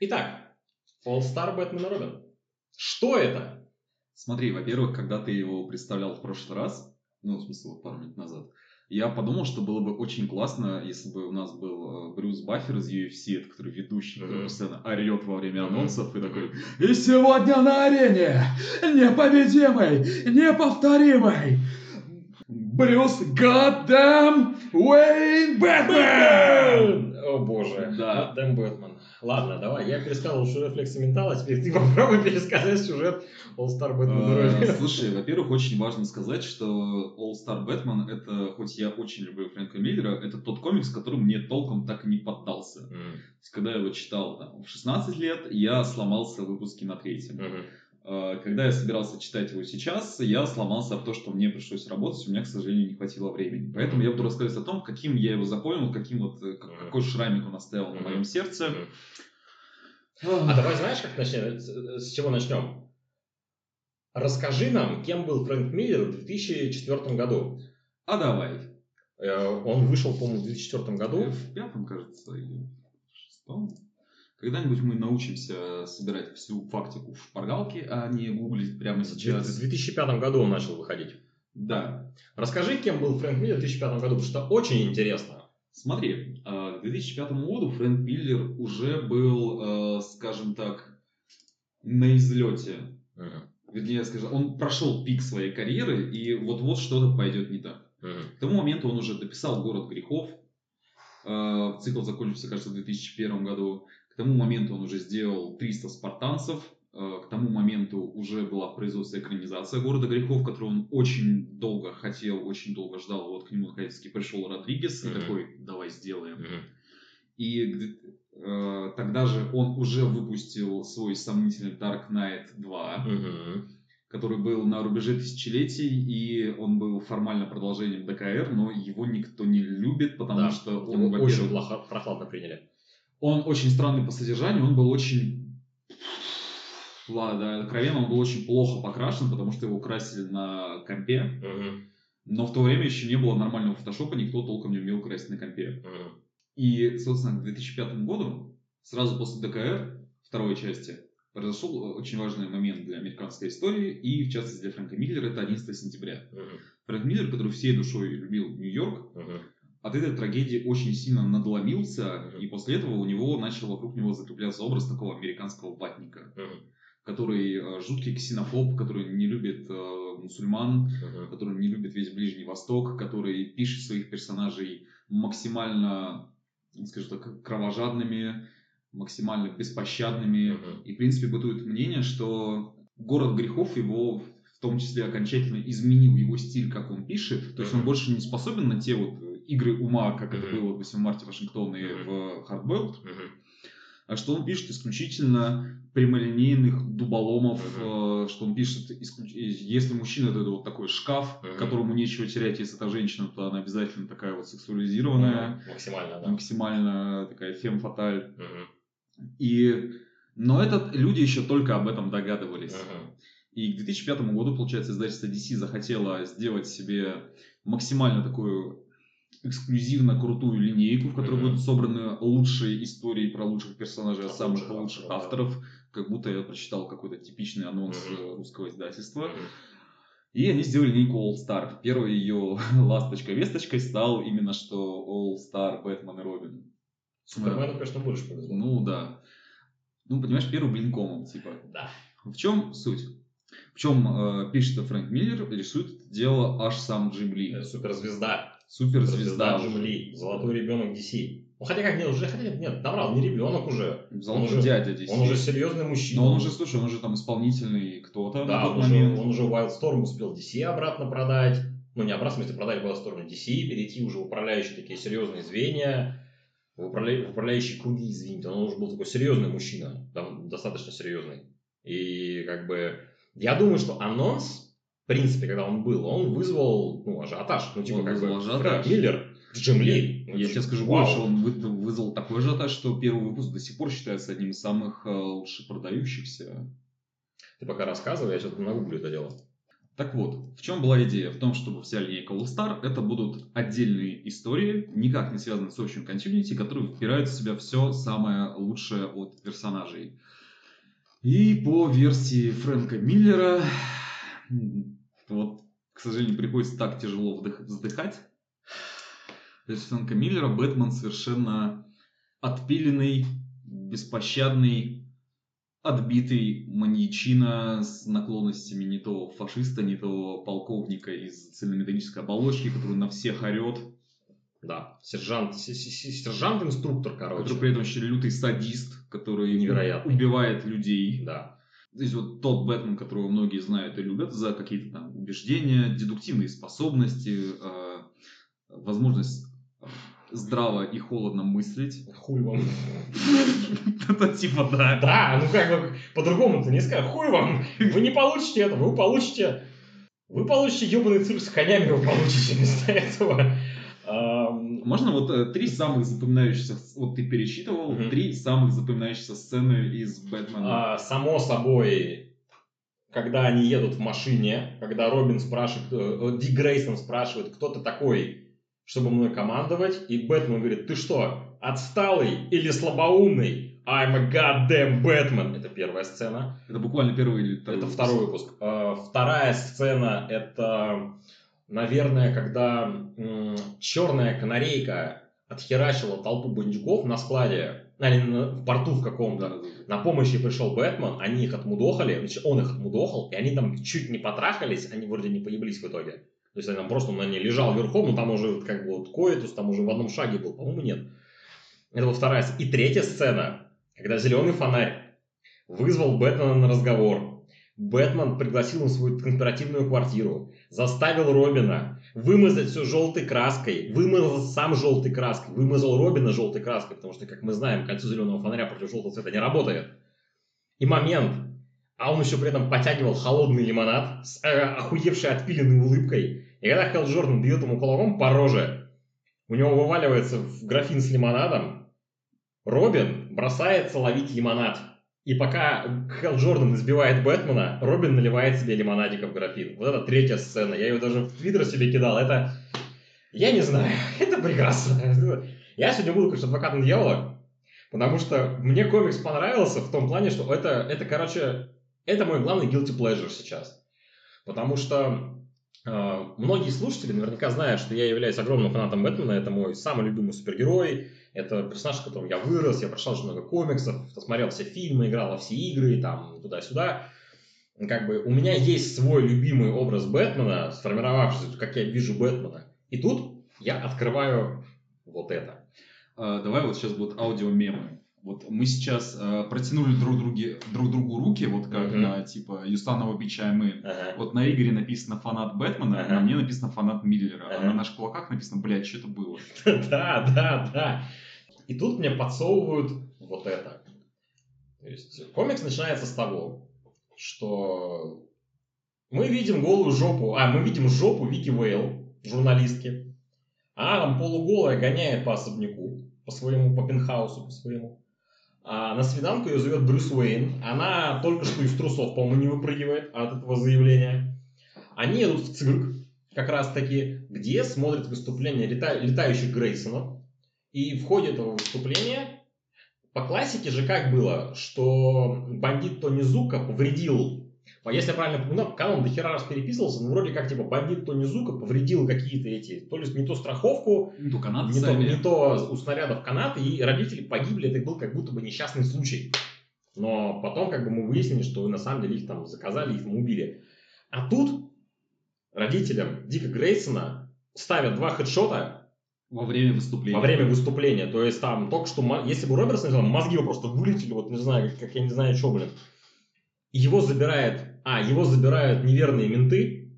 Итак, All-Star Бэтмен и Робин. Что это? Смотри, во-первых, когда ты его представлял в прошлый раз, ну, в смысле, вот пару минут назад, я подумал, что было бы очень классно, если бы у нас был э, Брюс Баффер из UFC, это который ведущий, который Мгм. постоянно орет во время анонсов и такой И сегодня на арене непобедимый, неповторимый Брюс Гаддам Уэйн Бэтмен! О боже. Да. Бэтмен. Ладно, давай, я пересказывал сюжет Флекса Ментала, теперь ты попробуй пересказать сюжет Бэтмен и Э, Робин. Слушай, во-первых, очень важно сказать, что All Star Batman, это, хоть я очень люблю Фрэнка Миллера, это тот комикс, который мне толком так и не поддался. То М, есть, когда я его читал там, в 16 лет, я сломался в выпуске на третьем. Э, Когда я собирался читать его сейчас, я сломался об то, что мне пришлось работать, у меня, к сожалению, не хватило времени. Поэтому я буду рассказывать о том, каким я его запомнил, каким вот, э, какой шрамик он оставил на моем сердце. А давай знаешь, как начнем? С, с чего начнем? Расскажи нам, кем был Фрэнк Миллер в 2004 году. А давай. Э, Он вышел, по-моему, в 2004 году. В пятом, кажется, или в шестом. Когда-нибудь мы научимся собирать всю фактику в шпаргалке, а не гуглить прямо В сейчас. 2005 году он начал выходить. Да. Расскажи, кем был Фрэнк Миллер в 2005 году, потому что очень интересно. Смотри, э, к 2005 году Фрэнк Миллер уже был, э, скажем так, на излете. Вернее, скажем, он прошел пик своей карьеры, и вот-вот что-то пойдет не так. К тому моменту он уже дописал «Город грехов». Э, Цикл закончился, кажется, в 2001 году. К тому моменту он уже сделал 300 спартанцев. Э, К тому моменту уже была в производстве экранизация «Города грехов», которую он очень долго хотел, очень долго ждал. Вот к нему наконец-таки пришел Родригес и Мгм. такой, давай сделаем. И где- э, тогда же он уже выпустил свой сомнительный Dark Knight 2 который был на рубеже тысячелетий, и он был формально продолжением ДКР, но его никто не любит, потому Да, что он, Его очень плохо, прохладно приняли. Он очень странный по содержанию, он был очень... Ладно, откровенно, он был очень плохо покрашен, потому что его красили на компе, но в то время еще не было нормального фотошопа, никто толком не умел красить на компе. И, собственно, к 2005 году, сразу после ДКР, второй части, произошел очень важный момент для американской истории, и, в частности, для Фрэнка Миллера, это 11 сентября. Фрэнк Миллер, который всей душой любил Нью-Йорк, от этой трагедии очень сильно надломился, и после этого у него начал вокруг него закрепляться образ такого американского ватника, который э, жуткий ксенофоб, который не любит э, мусульман, который не любит весь Ближний Восток, который пишет своих персонажей максимально, скажем так, кровожадными, максимально беспощадными. И, в принципе, бытует мнение, что город грехов его в том числе окончательно изменил его стиль, как он пишет. То есть он больше не способен на те вот игры ума, как это Мгм. было в 8 марте Вашингтона и Мгм. в Hardboiled, а что он пишет исключительно прямолинейных дуболомов, Мгм. э, что он пишет, исключ- если мужчина это вот такой шкаф, Мгм. которому нечего терять, если это женщина, то она обязательно такая вот сексуализированная, Максимально, да. максимально такая фем-фаталь. Мгм. И... Но этот, люди еще только об этом догадывались. Мгм. И к 2005 году, получается, издательство DC захотело сделать себе максимально такую эксклюзивно крутую линейку, в которой Мгм. будут собраны лучшие истории про лучших персонажей от От самых лучших лучших авторов, авторов, как будто я прочитал какой-то типичный анонс э, русского издательства. И они сделали линейку All Star. Первой ее ласточкой-весточкой стал именно что All Star Бэтмен и Робин. Супермену, конечно, больше повезло. Ну да. Ну, понимаешь, первым блинкомом, типа. Да. В чем суть? В чем э, пишет Фрэнк Миллер, рисует это дело аж сам Джим Ли. Э, Суперзвезда. Суперзвезда. Джим Ли. Золотой ребенок DC. Ну, хотя как, нет, уже, хотя нет, нет, наврал, не ребенок уже. Золотой Он уже- дядя здесь. Он уже серьезный мужчина. Но он уже, слушай, он уже там исполнительный кто-то Да, на тот он уже, момент. он уже Wildstorm успел DC обратно продать. Ну, не обратно, в смысле, продать Wildstorm DC, перейти уже в управляющие такие серьезные звенья, в, управля- в управляющие круги, извините. Он уже был такой серьезный мужчина, там, достаточно серьезный. И как бы, я думаю, что анонс, принципе, когда он был, он вызвал, ну, ажиотаж. Ну, типа, Он как бы, ажиотаж. Фрэнк Миллер, Джим Ли. Ну, Я типа, тебе скажу вау. больше, он вы- вызвал такой ажиотаж, что первый выпуск до сих пор считается одним из самых э, лучше продающихся. Ты пока рассказывай, я сейчас нагуглю это дело. Так вот, в чем была идея? В том, чтобы вся линейка All Star это будут отдельные истории, никак не связанные с общим континенти, которые впирают в себя все самое лучшее от персонажей. И по версии Фрэнка Миллера, вот, к сожалению, приходится так тяжело вдых- вздыхать. То есть Фрэнка Миллера Бэтмен совершенно отпиленный, беспощадный, отбитый маньячина с наклонностями не то фашиста, не то полковника из цельнометаллической оболочки, который на всех орет, Да, сержант, сержант-инструктор, короче. который при этом еще лютый садист, который Невероятный. убивает людей. Да. То есть вот тот Бэтмен, которого многие знают и любят за какие-то там убеждения, дедуктивные способности, э, возможность э, здраво и холодно мыслить. Хуй вам. Это типа да. Да, ну как бы по-другому ты не скажешь. Хуй вам. Вы не получите это, вы получите... Вы получите ебаный цирк с конями, вы получите вместо этого. Можно вот э, три самых запоминающихся, вот ты пересчитывал, Мгм. три самых запоминающихся сцены из Бэтмена. А, само собой, когда они едут в машине, когда Робин спрашивает, э, Ди Грейсон спрашивает, кто ты такой, чтобы мной командовать, и Бэтмен говорит, ты что, отсталый или слабоумный? I'm a goddamn Batman. Это первая сцена. Это буквально первый или второй это выпуск. второй выпуск. Вторая сцена это, наверное, когда черная канарейка отхерачила толпу бандюков на складе, а, или в порту в каком-то. На помощь ей пришел Бэтмен, они их отмудохали, значит, он их отмудохал, и они там чуть не потрахались, они вроде не поеблись в итоге. То есть они там просто он на ней лежал верхом, но там уже как бы вот коитус, там уже в одном шаге был, по-моему, нет. Это вот вторая. И третья сцена, когда зеленый фонарь вызвал Бэтмена на разговор. Бэтмен пригласил в свою конспиративную квартиру, заставил Робина вымазать все желтой краской, вымазал сам желтой краской, вымазал Робина желтой краской, потому что, как мы знаем, кольцо зеленого фонаря против желтого цвета не работает. И момент, а он еще при этом потягивал холодный лимонад с э, охуевшей отпиленной улыбкой. И когда Хелл Джордан бьет ему кулаком по роже, у него вываливается в графин с лимонадом, Робин бросается ловить лимонад. И пока Хелл Джордан избивает Бэтмена, Робин наливает себе лимонадика в графин. Вот это третья сцена. Я ее даже в Твиттер себе кидал. Это... Я не знаю. Это прекрасно. Я сегодня буду, конечно, адвокатом дьявола, потому что мне комикс понравился в том плане, что это, это короче, это мой главный guilty pleasure сейчас. Потому что э, многие слушатели наверняка знают, что я являюсь огромным фанатом Бэтмена. Это мой самый любимый супергерой. Это персонаж, с которым я вырос. Я прочитал очень много комиксов, смотрел все фильмы, играл во все игры, там, туда-сюда. Как бы у меня есть свой любимый образ Бэтмена, сформировавшийся, как я вижу Бэтмена. И тут я открываю вот это. А, давай вот сейчас будут аудиомемы. Вот мы сейчас а, протянули друг, друге, друг другу руки, вот как Мгм. на типа Юстанова Бича и мы. Ага. Вот на Игоре написано фанат Бэтмена, Ага. на мне написано фанат Миллера, а Ага. на наших кулаках написано, блядь, что это было? Да, да, да. И тут мне подсовывают вот это. То есть комикс начинается с того, что мы видим голую жопу, а, мы видим жопу Вики Вейл, журналистки. Она там полуголая гоняет по особняку, по своему, по пентхаусу, по своему. А на свиданку ее зовет Брюс Уэйн. Она только что из трусов, по-моему, не выпрыгивает от этого заявления. Они едут в цирк, как раз таки, где смотрят выступление лета- летающих Грейсонов. И в ходе этого выступления, по классике же как было, что бандит Тони Зука повредил, а если я правильно помню, ну, канон до хера раз переписывался, но вроде как типа бандит Тони Зука повредил какие-то эти, то ли не то страховку, Ну, канаты не то, не то у снарядов канаты, и родители погибли, это был как будто бы несчастный случай. Но потом как бы мы выяснили, что на самом деле их там заказали, их убили. А тут родителям Дика Грейсона ставят два хедшота Во время выступления. во время выступления. То есть там только что, если бы Робертсон сделал, мозги бы просто вылетели, вот не знаю, как, я не знаю, что, блин. Его забирает, а, его забирают неверные менты,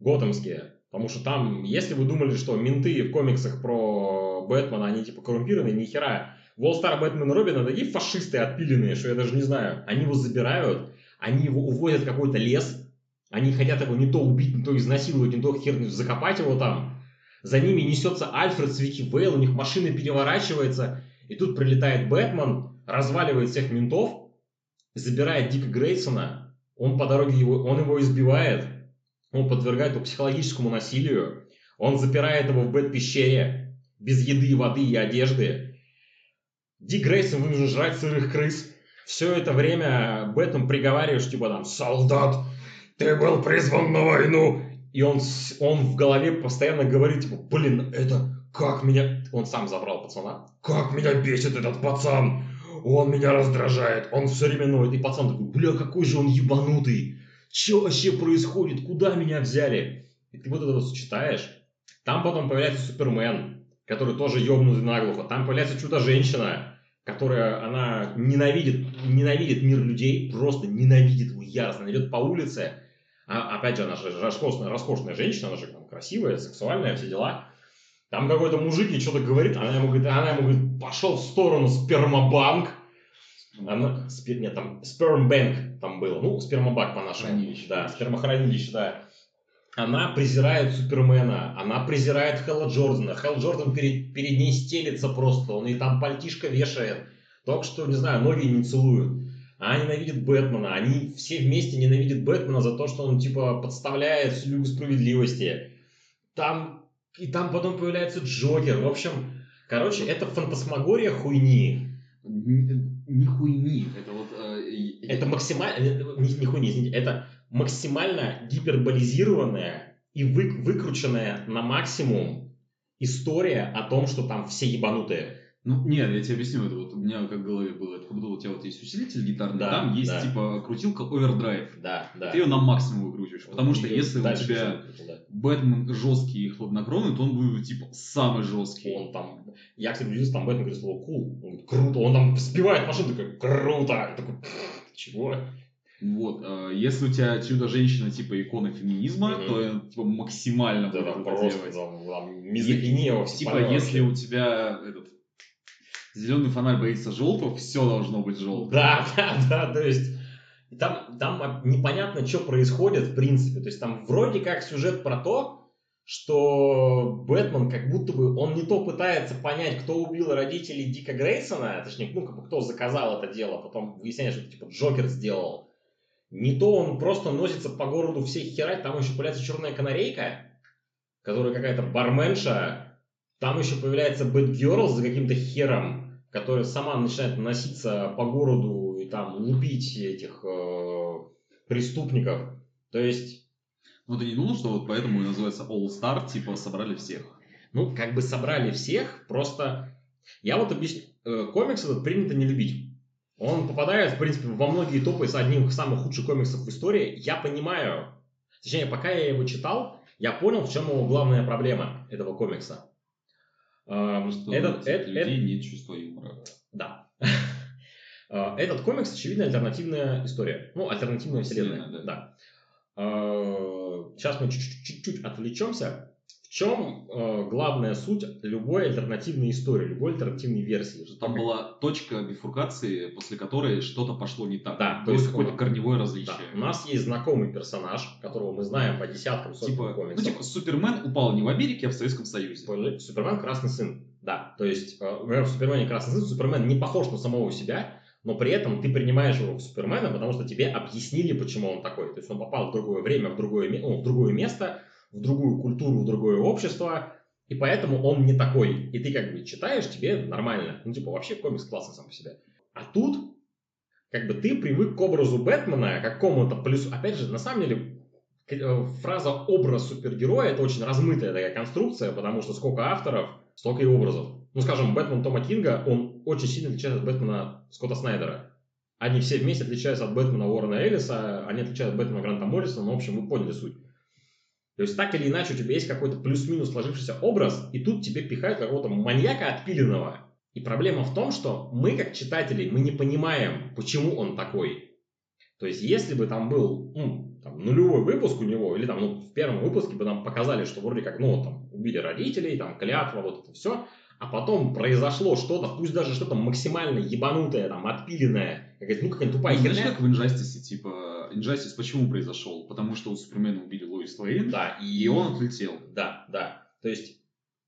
готэмские. Потому что там, если вы думали, что менты в комиксах про Бэтмена, они типа коррумпированные, ни хера. Волстар Бэтмен и Робин это такие фашисты отпиленные, что я даже не знаю. Они его забирают, они его увозят в какой-то лес, они хотят его не то убить, не то изнасиловать, не то хер закопать его там. За ними несется Альфред с Вики Вейл, у них машина переворачивается, и тут прилетает Бэтмен, разваливает всех ментов, забирает Дика Грейсона, он по дороге его, он его избивает, он подвергает его психологическому насилию, он запирает его в бэт-пещере без еды, воды и одежды. Дик Грейсон вынужден жрать сырых крыс. Все это время Бэтмен приговариваешь, типа там, солдат, ты был призван на войну. И он, он в голове постоянно говорит, типа, блин, это как меня... Он сам забрал пацана. Как меня бесит этот пацан. Он меня раздражает. Он все время ноет. И пацан такой, бля, какой же он ебанутый. Что вообще происходит? Куда меня взяли? И ты вот это вот читаешь. Там потом появляется Супермен, который тоже ебнутый наглухо. Там появляется Чудо-женщина, которая, она ненавидит, ненавидит мир людей, просто ненавидит его яростно. Она идет по улице, а, опять же, она же роскошная, роскошная женщина, она же там, красивая, сексуальная, все дела. Там какой-то мужик ей что-то говорит, она ему говорит, она ему говорит, пошел в сторону спермобанк. Она, спер, нет, там спермбанк там было, ну, спермобак по-нашему. Хранилище. Да, спермохранилище, да. Она презирает Супермена, она презирает Хэлла Джордана. Хелл Джордан перед, перед ней стелится просто, он ей там пальтишко вешает. Только что, не знаю, ноги не целуют. Она ненавидит Бэтмена. Они все вместе ненавидят Бэтмена за то, что он, типа, подставляет Лигу Справедливости. Там... И там потом появляется Джокер. В общем, короче, это фантасмагория хуйни. Не, хуйни. Это вот... э, Это максимально... Не, не хуйни, извините. Это максимально гиперболизированная и вы, выкрученная на максимум история о том, что там все ебанутые. Ну, нет, я тебе объясню, это вот у меня как в голове было, это как будто у тебя вот есть усилитель гитарный, Да, там есть да. типа крутилка овердрайв. Да, да. Ты ее на максимум выкручиваешь, потому что И если у тебя да. Бэтмен жесткий и хладнокровный, то он будет типа самый жесткий. Он там... Я, кстати, удивился, там Бэтмен говорит слово cool. Он говорит, круто. Он там сбивает машину, такой, круто. Я такой, чего? Вот, э, если у тебя чудо-женщина типа икона феминизма, Мгм. то типа максимально Да, будет там круто просто делать. там, там мизогиния Типа, если у тебя этот зеленый фонарь боится желтого, все должно быть желтым. Да, да, да, то есть там, там непонятно, что происходит в принципе. То есть там вроде как сюжет про то, что Бэтмен как будто бы, он не то пытается понять, кто убил родителей Дика Грейсона, точнее, ну, как бы кто заказал это дело, потом выясняется, что типа Джокер сделал. Не то он просто носится по городу всех херать, там еще появляется черная канарейка, которая какая-то барменша, там еще появляется Бэтгерл за каким-то хером, которая сама начинает носиться по городу и там лупить этих э, преступников. То есть, Ну ты не думал, что вот поэтому и называется All Star, типа собрали всех? ну, как бы собрали всех, просто... Я вот объясню. Э, комикс этот принято не любить. Он попадает, в принципе, во многие топы с одним из самых худших комиксов в истории. Я понимаю, точнее, пока я его читал, я понял, в чем его главная проблема этого комикса. Эм, Что этот, у этих эт- эт- людей нет чувства юмора. Да. Э, Этот комикс, очевидно, альтернативная история. Ну, альтернативная вселенная. Вселенная, Да. Э, Сейчас мы чуть- чуть-чуть отвлечемся. В чем э, главная суть любой альтернативной истории, любой альтернативной версии? Там была точка бифуркации, после которой что-то пошло не так. Да, то то есть какое-то он- корневое Да. различие. У нас есть знакомый персонаж, которого мы знаем по десяткам, сотням Типа, ну, комиксов. типа, Супермен упал не в Америке, а в Советском Союзе. Спойлер, Супермен красный сын. Да, то есть, э, в Супермене красный сын, Супермен не похож на самого себя, но при этом ты принимаешь его в Супермена, потому что тебе объяснили, почему он такой. То есть он попал в другое время, в другое, ну, в другое место, в другую культуру, в другое общество, и поэтому он не такой. И ты как бы читаешь, тебе нормально. Ну, типа, вообще комикс классный сам по себе. А тут, как бы ты привык к образу Бэтмена, какому-то плюсу. Опять же, на самом деле, э, фраза «образ супергероя» — это очень размытая такая конструкция, потому что сколько авторов, столько и образов. Ну, скажем, Бэтмен Тома Кинга, он очень сильно отличается от Бэтмена Скотта Снайдера. Они все вместе отличаются от Бэтмена Уоррена Эллиса, они отличаются от Бэтмена Гранта Моррисона, ну, в общем, вы поняли суть. То есть, так или иначе, у тебя есть какой-то плюс-минус сложившийся образ, и тут тебе пихают какого-то маньяка отпиленного. И проблема в том, что мы, как читатели, мы не понимаем, почему он такой. То есть, если бы там был ну, там, нулевой выпуск у него, или там, ну, в первом выпуске бы нам показали, что вроде как, ну, там, убили родителей, там, клятва, вот это все, а потом произошло что-то, пусть даже что-то максимально ебанутое, там, отпиленное, какая-то, ну, какая-то тупая Ну, знаешь, херня. как в Инжастисе, типа, Инжастис почему произошел? Потому что у Супермена убили Лоис Лейн, Да, и он отлетел. Да, да. То есть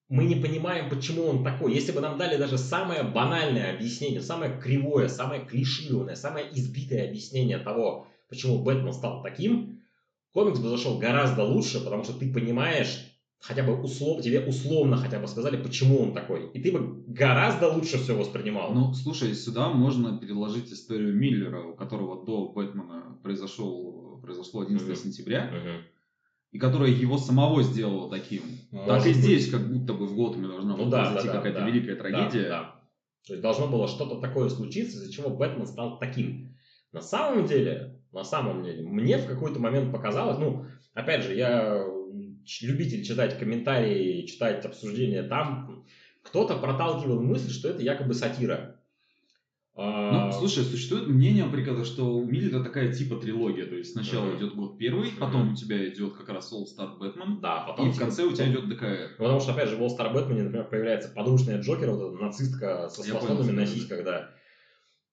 мы не понимаем, почему он такой. Если бы нам дали даже самое банальное объяснение, самое кривое, самое клишированное, самое избитое объяснение того, почему Бэтмен стал таким, комикс бы зашел гораздо лучше, потому что ты понимаешь, хотя бы услов, тебе условно хотя бы сказали, почему он такой. И ты бы гораздо лучше все воспринимал. Ну, слушай, сюда можно переложить историю Миллера, у которого до Бэтмена произошел, произошло 11 Мгм. сентября, Мгм. и которая его самого сделала таким. Может так и быть. здесь, как будто бы в Готэме должна Ну была да, произойти да, да, какая-то да. великая Да, трагедия. да. То есть должно было что-то такое случиться, из-за чего Бэтмен стал таким. На самом деле, на самом деле, мне в какой-то момент показалось, ну, опять же, я любитель читать комментарии, читать обсуждения, там кто-то проталкивал мысль, что это якобы сатира. А, Ну, слушай, существует мнение, например, что у Миллера такая типа трилогия. То есть сначала Мгм. идет год первый, потом у тебя идет как раз All Star Бэтмен, да, потом и в конце у тебя идет. Ну, Потому что, опять же, в All Star Batman, например, появляется подручная Джокера, вот эта нацистка со Я способными понял, на да. сиськах, да.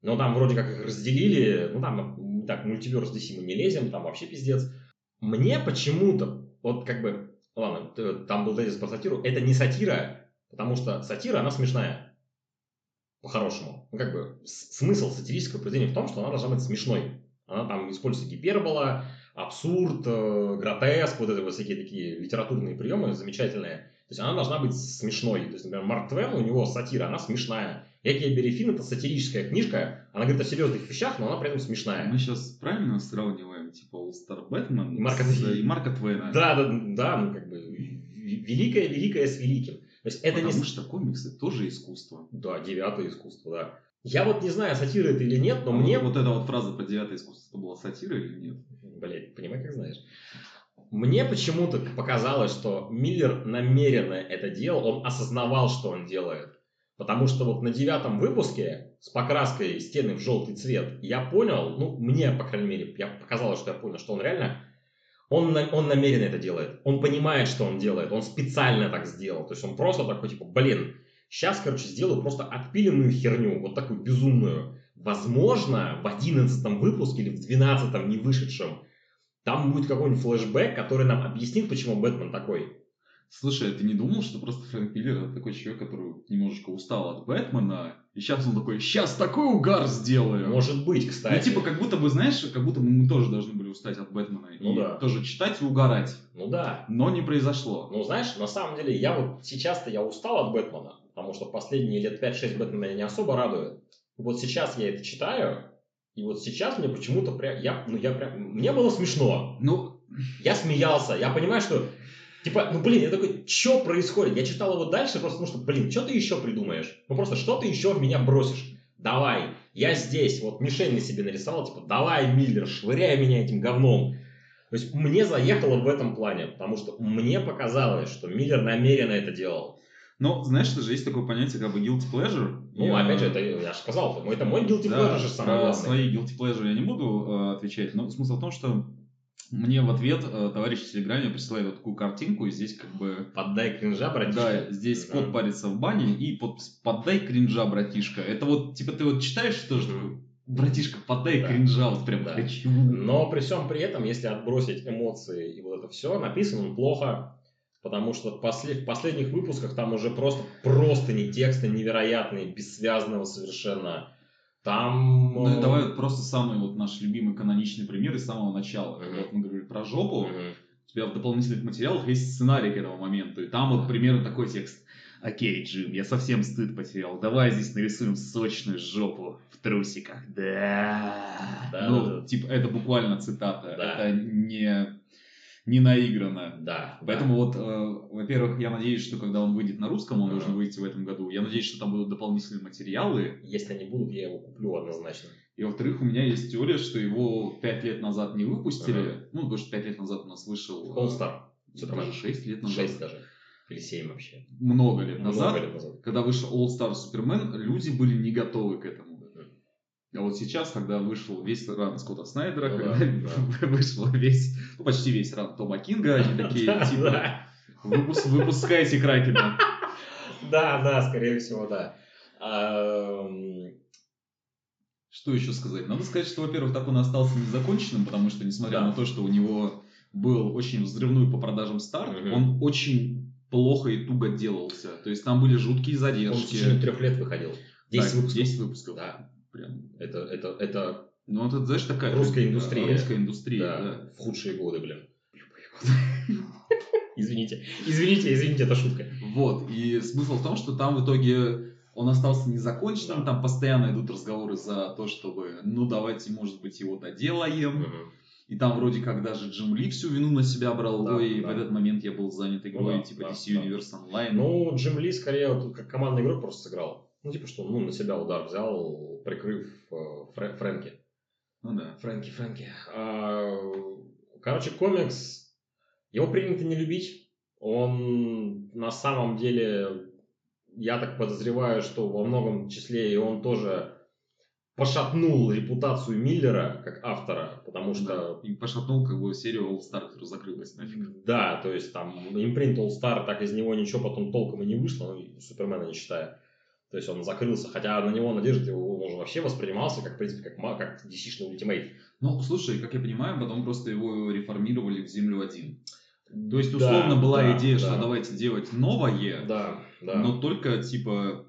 Но там вроде как их разделили, ну там, так, мультиверс DC мы не лезем, там вообще пиздец. Мне почему-то, вот как бы, ладно, там был тезис про сатиру, это не сатира, потому что сатира, она смешная. По-хорошему. Ну, как бы, смысл сатирического произведения в том, что она должна быть смешной. Она там используется гипербола, абсурд, э, гротеск, вот это вот всякие такие литературные приемы замечательные. То есть она должна быть смешной. То есть, например, Марк Твен, у него сатира, она смешная. Якия Берефин это сатирическая книжка, она говорит о серьезных вещах, но она при этом смешная. Мы сейчас правильно сравниваем, типа, All Star Бэтмен И Марка с- Твена. и Марка Твена. Да, да, да, ну как бы в- великое, великое с великим. То есть это Потому не... что комиксы тоже искусство. Да, девятое искусство, да. Я вот не знаю, сатира это или нет, но А мне... вот, вот эта вот фраза про девятое искусство, это была сатира или нет? Блять, понимай, как знаешь. Мне почему-то показалось, что Миллер намеренно это делал, он осознавал, что он делает. Потому что вот на девятом выпуске с покраской стены в желтый цвет я понял, ну, мне, по крайней мере, я показалось, что я понял, что он реально, он, он намеренно это делает. Он понимает, что он делает, он специально так сделал. То есть он просто такой, типа, блин, сейчас, короче, сделаю просто отпиленную херню, вот такую безумную. Возможно, в одиннадцатом выпуске или в двенадцатом не вышедшем там будет какой-нибудь флешбэк, который нам объяснит, почему Бэтмен такой. Слушай, а ты не думал, что просто Фрэнк Миллер это такой человек, который немножечко устал от Бэтмена, и сейчас он такой, сейчас такой угар сделаю. Может быть, Ну, кстати. типа, как будто бы, знаешь, как будто бы мы тоже должны были устать от Бэтмена. Ну и да. тоже читать и угорать. Ну да. Но не произошло. Ну, знаешь, на самом деле, я вот сейчас-то я устал от Бэтмена, потому что последние лет 5-6 Бэтмен меня не особо радует. И вот сейчас я это читаю, и вот сейчас мне почему-то прям, я, ну, я прям, мне было смешно. Ну, Я смеялся, я понимаю, что, типа, ну, блин, я такой, что происходит? Я читал его дальше просто потому, что, блин, что ты еще придумаешь? Ну, просто что ты еще в меня бросишь? Давай, я здесь, вот мишень на себе нарисовал, типа, давай, Миллер, швыряй меня этим говном. То есть мне заехало в этом плане, потому что мне показалось, что Миллер намеренно это делал. но знаешь, что же есть такое понятие, как бы guilty pleasure. Ну, Я- опять же, это я же сказал, это мой guilty Да, pleasure же самое главное. свои guilty pleasure я не буду э, отвечать, но смысл в том, что мне в ответ э, товарищ в Телеграме присылает вот такую картинку, и здесь как бы... Поддай кринжа, братишка. Да, здесь Мгм. кот парится в бане и подпись «Поддай кринжа, братишка». Это вот, типа, ты вот читаешь тоже такой, братишка, подай Да. кринжа, вот прям Да. хочу. Но при всем при этом, если отбросить эмоции и вот это все, написан он плохо, потому что в, в последних выпусках там уже просто, просто не тексты невероятные, бессвязного совершенно. Там... Ну, э, давай вот просто самый вот наш любимый каноничный пример из самого начала. Мгм. Вот мы говорили про жопу, мгм. у тебя в дополнительных материалах есть сценарий к этому моменту, и там вот примерно такой текст. Окей, Джим, я совсем стыд потерял. Давай здесь нарисуем сочную жопу в трусиках. Да. Да, ну, да, да. типа, это буквально цитата. Да. Это не, не наиграно. Да. Поэтому вот, э, во-первых, я надеюсь, что когда он выйдет на русском, он Ага. должен выйти в этом году. Я надеюсь, что там будут дополнительные материалы. да. Если они будут, я его куплю однозначно. И во-вторых, у меня есть теория, что его пять лет назад не выпустили. Ага. Ну, потому что пять лет назад у нас вышел... Star. Супермен. Даже 6 лет назад. 6 даже. Или 7 вообще. Много лет Много назад, лет назад. когда вышел All Star Superman, люди были не готовы к этому. А вот сейчас, когда вышел весь ран Скотта Снайдера, Ну когда да, вышел весь, ну почти весь ран Тома Кинга, они такие, типа, да. «Выпус- выпускайте Кракена. Да, да, скорее всего, да. Что еще сказать? Надо сказать, что, во-первых, так он остался незаконченным, потому что, несмотря Да. на то, что у него был очень взрывной по продажам старт, он очень плохо и туго делался. То есть там были жуткие Он в задержки. течение трех лет выходил. 10 Да, выпусков. 10 выпусков. Да. Прям. Это, это, это Ну, это, знаешь, такая... Русская индустрия. Русская индустрия, да, да. в худшие годы, блин. Извините, извините, извините, это шутка. Вот, и смысл в том, что там в итоге он остался незаконченным, Да. там постоянно идут разговоры за то, чтобы, ну, давайте, может быть, его доделаем. Мгм. И там вроде как даже Джим Ли всю вину на себя брал, Да, ой, да. в этот момент я был занят игрой, да, типа да, DC да. Universe Online. Ну, Джим Ли скорее вот как командный игрок просто сыграл. Ну, типа, что ну, на себя удар взял, прикрыв э, Фрэ- Фрэнки. Ну да. Фрэнки, Фрэнки. А, Короче, комикс, его принято не любить. Он на самом деле, я так подозреваю, что во многом числе и он тоже пошатнул репутацию Миллера как автора, потому что И пошатнул как бы серию All Star, которая закрылась нафиг. да, то есть там импринт All Star, так из него ничего потом толком и не вышло, ну, Супермена не считая. То есть он закрылся, хотя на него надежды его он же вообще воспринимался как, в принципе, как, как DC-шный ультимейт. Ну, слушай, как я понимаю, потом просто его реформировали в Землю один. То есть, Да, условно, была да, идея, да. что давайте делать новое, Да, да. но только, типа,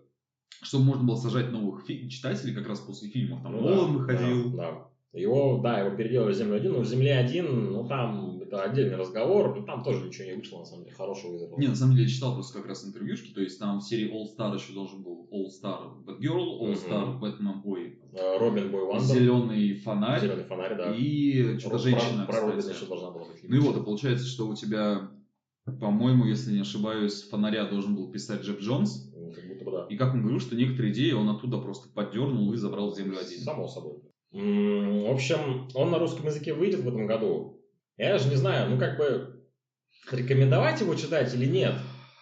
чтобы можно было сажать новых фи- читателей как раз после фильмов. Там Ну Нолан да, выходил. Да, да. Его, да, его переделали в Землю 1, но в Земле 1, ну там это отдельный разговор, ну там тоже ничего не вышло, на самом деле, хорошего из этого. Не, на самом деле я читал просто как раз интервьюшки, то есть там в серии All Star еще должен был All Star Batgirl, All. Star Batman, ой, Э, Робин Бой Вандер, Зеленый фонарь Зеленый фонарь, да. и что-то женщина, Про, про еще должна была быть. Ну и вот, и получается, что у тебя, по-моему, если не ошибаюсь, фонаря должен был писать Джеб Джонс. Ну, Как будто бы да. И как он говорил, что некоторые идеи он оттуда просто поддернул и забрал в землю один. Само собой. В общем, он на русском языке выйдет в этом году. Я даже не знаю, ну как бы рекомендовать его читать или нет.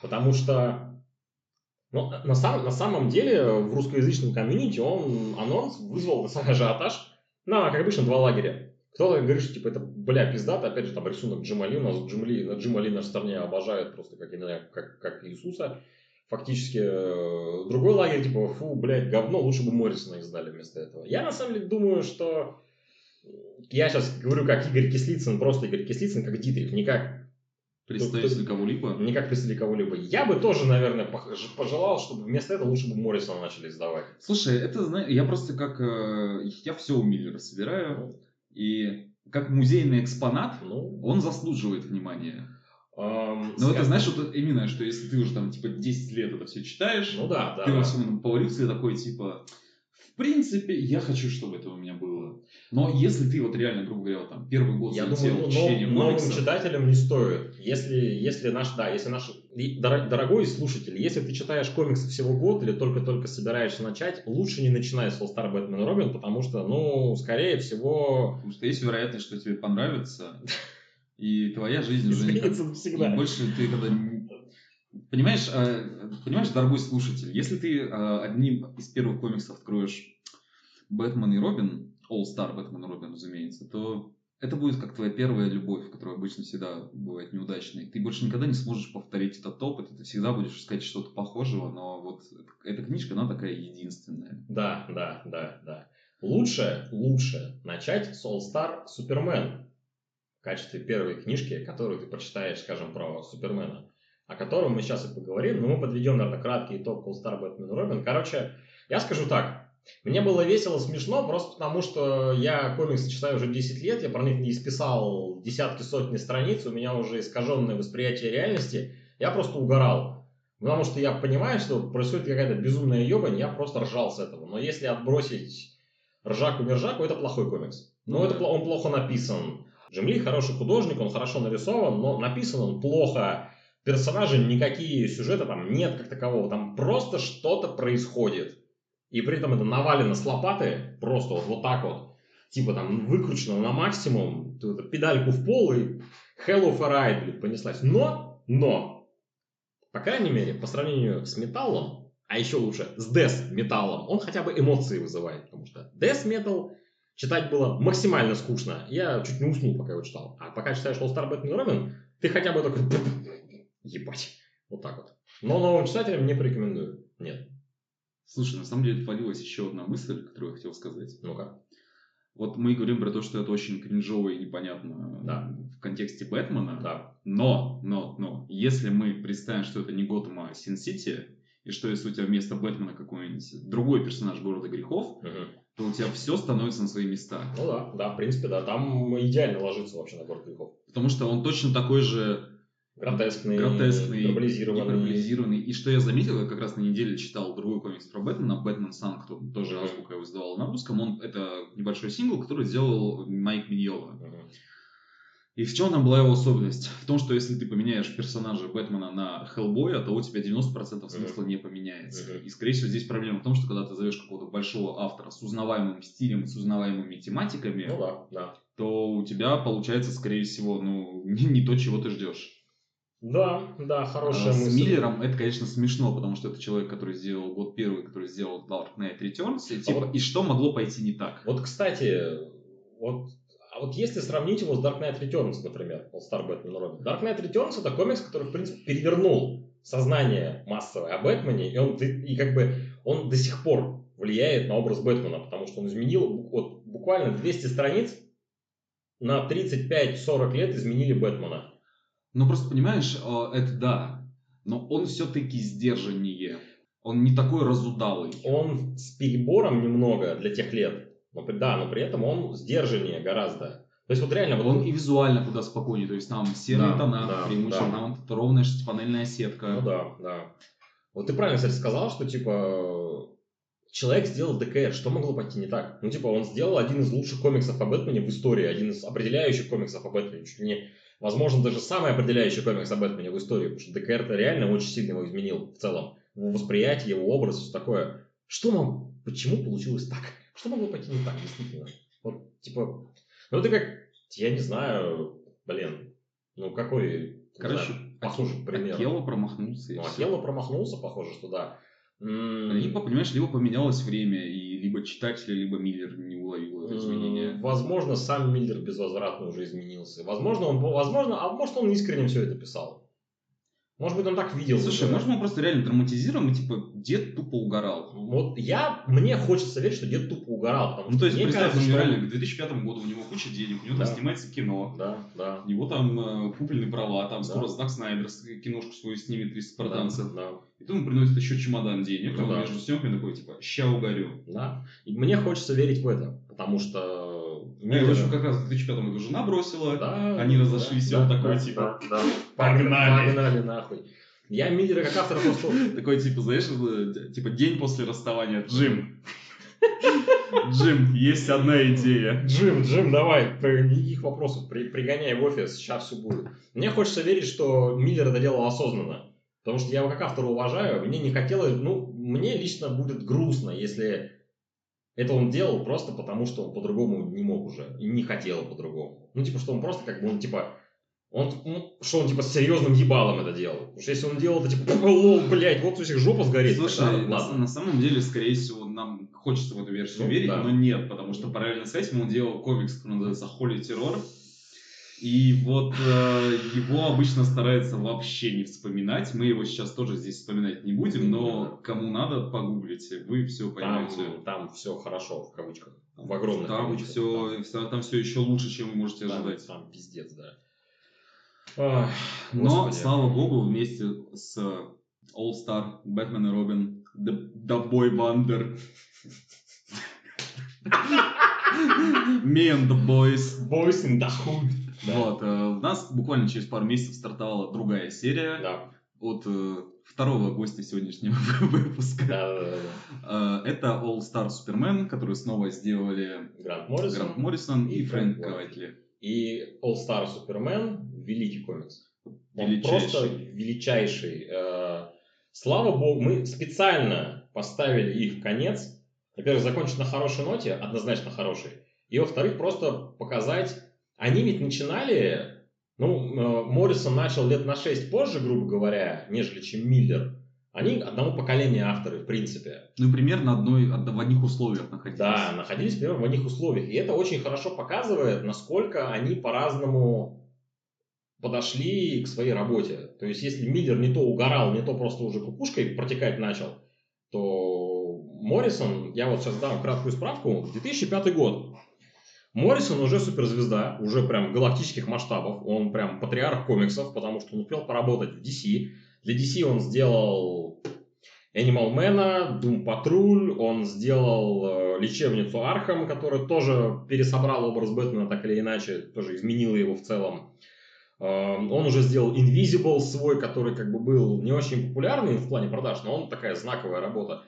Потому что ну, на, сам- на самом деле в русскоязычном комьюнити он анонс вызвал на самый ажиотаж. На, как обычно, два лагеря. Кто-то говорит, что типа это, бля, пиздато, опять же, там рисунок Джимали, у нас Джимали, на Джимали на стороне обожают просто как, как, как Иисуса. Фактически, э, другой лагерь, типа, фу, блядь, говно, лучше бы Моррисона издали вместо этого. Я на самом деле думаю, что я сейчас говорю как Игорь Кислицын, просто Игорь Кислицын, как Дитрих, не как Представитель кого-либо. не как представитель кого-либо. Я бы тоже, наверное, пожелал, чтобы вместо этого лучше бы Моррисона начали издавать. Слушай, это, знаешь, я просто как... э, я все у Миллера собираю. И как музейный экспонат, Ну, он заслуживает внимания. эм, Но это, знаешь, вот именно, что если ты уже там, типа, 10 лет это все читаешь, Ну да, да. ты да. во всем поварился такой, типа, в принципе, я хочу, чтобы это у меня было. Но если ты вот реально, грубо говоря, вот там первый год Я залетел думаю, ну, чтение нов- новым комиксов, читателям не стоит. Если, если наш, да, если наш дорогой слушатель, если ты читаешь комиксы всего год или только-только собираешься начать, лучше не начинай с All Star Batman Робин, потому что, ну, скорее всего, потому что есть вероятность, что тебе понравится, и твоя жизнь уже никак... И больше ты когда... Понимаешь, э, понимаешь, дорогой слушатель, если ты э, одним из первых комиксов откроешь Бэтмен и Робин, All Star Бэтмен и Робин, разумеется, то это будет как твоя первая любовь, которая обычно всегда бывает неудачной. Ты больше никогда не сможешь повторить этот опыт, ты всегда будешь искать что-то похожего, но вот эта книжка, она такая единственная. Да, да, да, да. Лучше, лучше начать с All Star Супермен в качестве первой книжки, которую ты прочитаешь, скажем, про Супермена, о котором мы сейчас и поговорим, но мы подведем, наверное, краткий итог All Star Batman Робин. Короче, я скажу так. Мне было весело, смешно, просто потому что я комиксы читаю уже 10 лет, я про них не исписал десятки, сотни страниц, у меня уже искаженное восприятие реальности, я просто угорал. Потому что я понимаю, что происходит какая-то безумная ебань, я просто ржал с этого. Но если отбросить ржаку-мержаку, это плохой комикс. Но Ну это, он плохо написан. Джим Ли хороший художник, он хорошо нарисован, но написан он плохо. Персонажи никакие, сюжета там нет как такового. Там просто что-то происходит. И при этом это навалено с лопаты, просто вот, вот так вот. Типа там выкручено на максимум, педальку в пол и Hello for Ride, блин, понеслась. Но, но, по крайней мере, по сравнению с металлом, а еще лучше с Death металлом, он хотя бы эмоции вызывает, потому что Death Metal читать было максимально скучно. Я чуть не уснул, пока его читал. А пока читаешь All Star Batman Robin, ты хотя бы такой, ебать, вот так вот. Но новым читателям не порекомендую. Нет. Слушай, на самом деле отвалилась еще одна мысль, которую я хотел сказать. Ну-ка. Вот мы говорим про то, что это очень кринжово и непонятно Да. в контексте Бэтмена. Да. Но, но, но, если мы представим, что это не Готэм, а Син-Сити, и что если у тебя вместо Бэтмена какой-нибудь другой персонаж города грехов, Мгм. то у тебя все становится на свои места. Ну да, да, в принципе, да. Там идеально ложится вообще на город грехов. Потому что он точно такой же Гротескный, гротескный, гиперболизированный. гиперболизированный. И что я заметил, я как раз на неделе читал другой комикс про Бэтмена, Бэтмен Санкту, тоже Мгм. азбука его издавала на русском. Он, это небольшой сингл, который сделал Майк Миньола. Мгм. И в чем там была его особенность? В том, что если ты поменяешь персонажа Бэтмена на Хеллбоя, то у тебя 90% смысла не поменяется. Мгм. И, скорее всего, здесь проблема в том, что когда ты зовешь какого-то большого автора с узнаваемым стилем, с узнаваемыми тематиками, Ну да, да. то у тебя получается, скорее всего, ну, не, не то, чего ты ждешь. Да, да, хорошая А мысль. С Миллером это, конечно, смешно, потому что это человек, который сделал год первый, который сделал Dark Knight Returns, и, типа, вот- и что могло пойти не так? Вот, кстати, вот, а вот если сравнить его с Dark Knight Returns, например, All Star Batman Robin. Dark Knight Returns это комикс, который, в принципе, перевернул сознание массовое о Бэтмене, и он, и как бы, он до сих пор влияет на образ Бэтмена, потому что он изменил, вот, буквально 200 страниц на 35-40 лет изменили Бэтмена. Ну, просто понимаешь, э, это да, но он все-таки сдержаннее. Он не такой разудалый. Он с перебором немного для тех лет, но, да, но при этом он сдержаннее гораздо. То есть вот реально, вот Он и визуально куда спокойнее, то есть там серые Да, тона, да, преимущественно да. там вот ровная шестипанельная сетка. Ну да, да. Вот ты правильно, кстати, сказал, что типа человек сделал ДКР, что могло пойти не так? Ну, типа, он сделал один из лучших комиксов о Бэтмене в истории, один из определяющих комиксов о Бэтмене, чуть ли не, возможно, даже самый определяющий комикс о Бэтмене в истории, потому что ДКР-то реально очень сильно его изменил в целом. Его восприятие, его образ, все такое. Что нам, почему получилось так? Что могло пойти не так, действительно? Вот, типа, ну это как, я не знаю, блин, ну какой, Короче, знаю, похожий пример. Акела промахнулся Ну. Акела промахнулся, похоже, что да. М, Либо, понимаешь, либо поменялось время, и либо читатель, либо Миллер не уловил это изменение. Возможно, сам Миллер безвозвратно уже изменился. Возможно, он, возможно, а может, он искренне все это писал. Может быть, он так видел. Слушай, может мы просто реально драматизируем, и типа дед тупо угорал. Вот я, мне хочется верить, что дед тупо угорал, потому Ну, то есть, представь, кажется, что... реально, к 2005 году у него куча денег, у него Да. там снимается кино, Да, да. у него там э, куплены права, там Да. скоро Зак Снайдер с- киношку свою снимет 300 спартанцев. Да, И тут ему приносит еще чемодан денег, Ну он да. между съемками такой, типа, ща угорю. да. И мне хочется верить в это, потому что... И, в общем, как раз в 2005 году жена бросила, Да, они разошлись, и он такой, типа, да, погнали. Погнали нахуй. Я Миллера как автора просто... такой, типа, знаешь, э, типа, день после расставания, Джим. Джим, есть одна идея. Джим, Джим, давай, никаких вопросов, при- пригоняй в офис, сейчас все будет. Мне хочется верить, что Миллер это делал осознанно. Потому что я его как автора уважаю, мне не хотелось, ну, мне лично будет грустно, если это он делал просто потому, что он по-другому не мог уже, и не хотел по-другому. Ну, типа, что он просто как бы, он, типа, он, ну, что он, типа, с серьезным ебалом это делал. Потому что если он делал это, типа, лол, блядь, вот у всех жопа сгорит. Слушай, тогда на, ладно. на самом деле, скорее всего, нам хочется в эту версию Ну, верить, да. но нет, потому что параллельно с этим он делал комикс, который называется Holy Terror. И вот э, его обычно стараются вообще не вспоминать. Мы его сейчас тоже здесь вспоминать не будем, но кому надо, погуглите, вы все Там, поймете. там все хорошо, в кавычках. В огромных Там кавычках. все, там все еще лучше, чем вы можете Там, ожидать. там пиздец, да. Ах, Но, господи. слава богу, вместе с All Star, Бэтмен и Робин, The, The Boy Wonder, Me and the Boys. Boys in the Hood. Да. Вот, э, у нас буквально через пару месяцев стартовала другая серия Да, от э, второго гостя сегодняшнего выпуска. да, да, да. Э, это All Star Superman, который снова сделали Грант Моррисон. Грант Моррисон и и Фрэнк Кавайтли. И All Star Superman великий комикс. Он Величайший. просто величайший. Слава богу, мы специально поставили их в конец. Во-первых, закончить на хорошей ноте, однозначно хорошей. И во-вторых, просто показать... Они ведь начинали... Ну, э, Моррисон начал лет на 6 позже, грубо говоря, нежели чем Миллер. Они одного поколения авторы, в принципе. Ну, примерно одной, од- в одних условиях находились. Да, находились примерно в одних условиях. И это очень хорошо показывает, насколько они по-разному подошли к своей работе. То есть, если Миллер не то угорал, не то просто уже кукушкой протекать начал, то Моррисон, я вот сейчас дам краткую справку, 2005 год. Моррисон уже суперзвезда, уже прям галактических масштабов. Он прям патриарх комиксов, потому что он успел поработать в DC. Для DC он сделал Animal Man, Doom Patrol, он сделал э, лечебницу Архам, которая тоже пересобрал образ Бэтмена так или иначе, тоже изменила его в целом. Э, он уже сделал Invisibles свой, который как бы был не очень популярный в плане продаж, но он такая знаковая работа.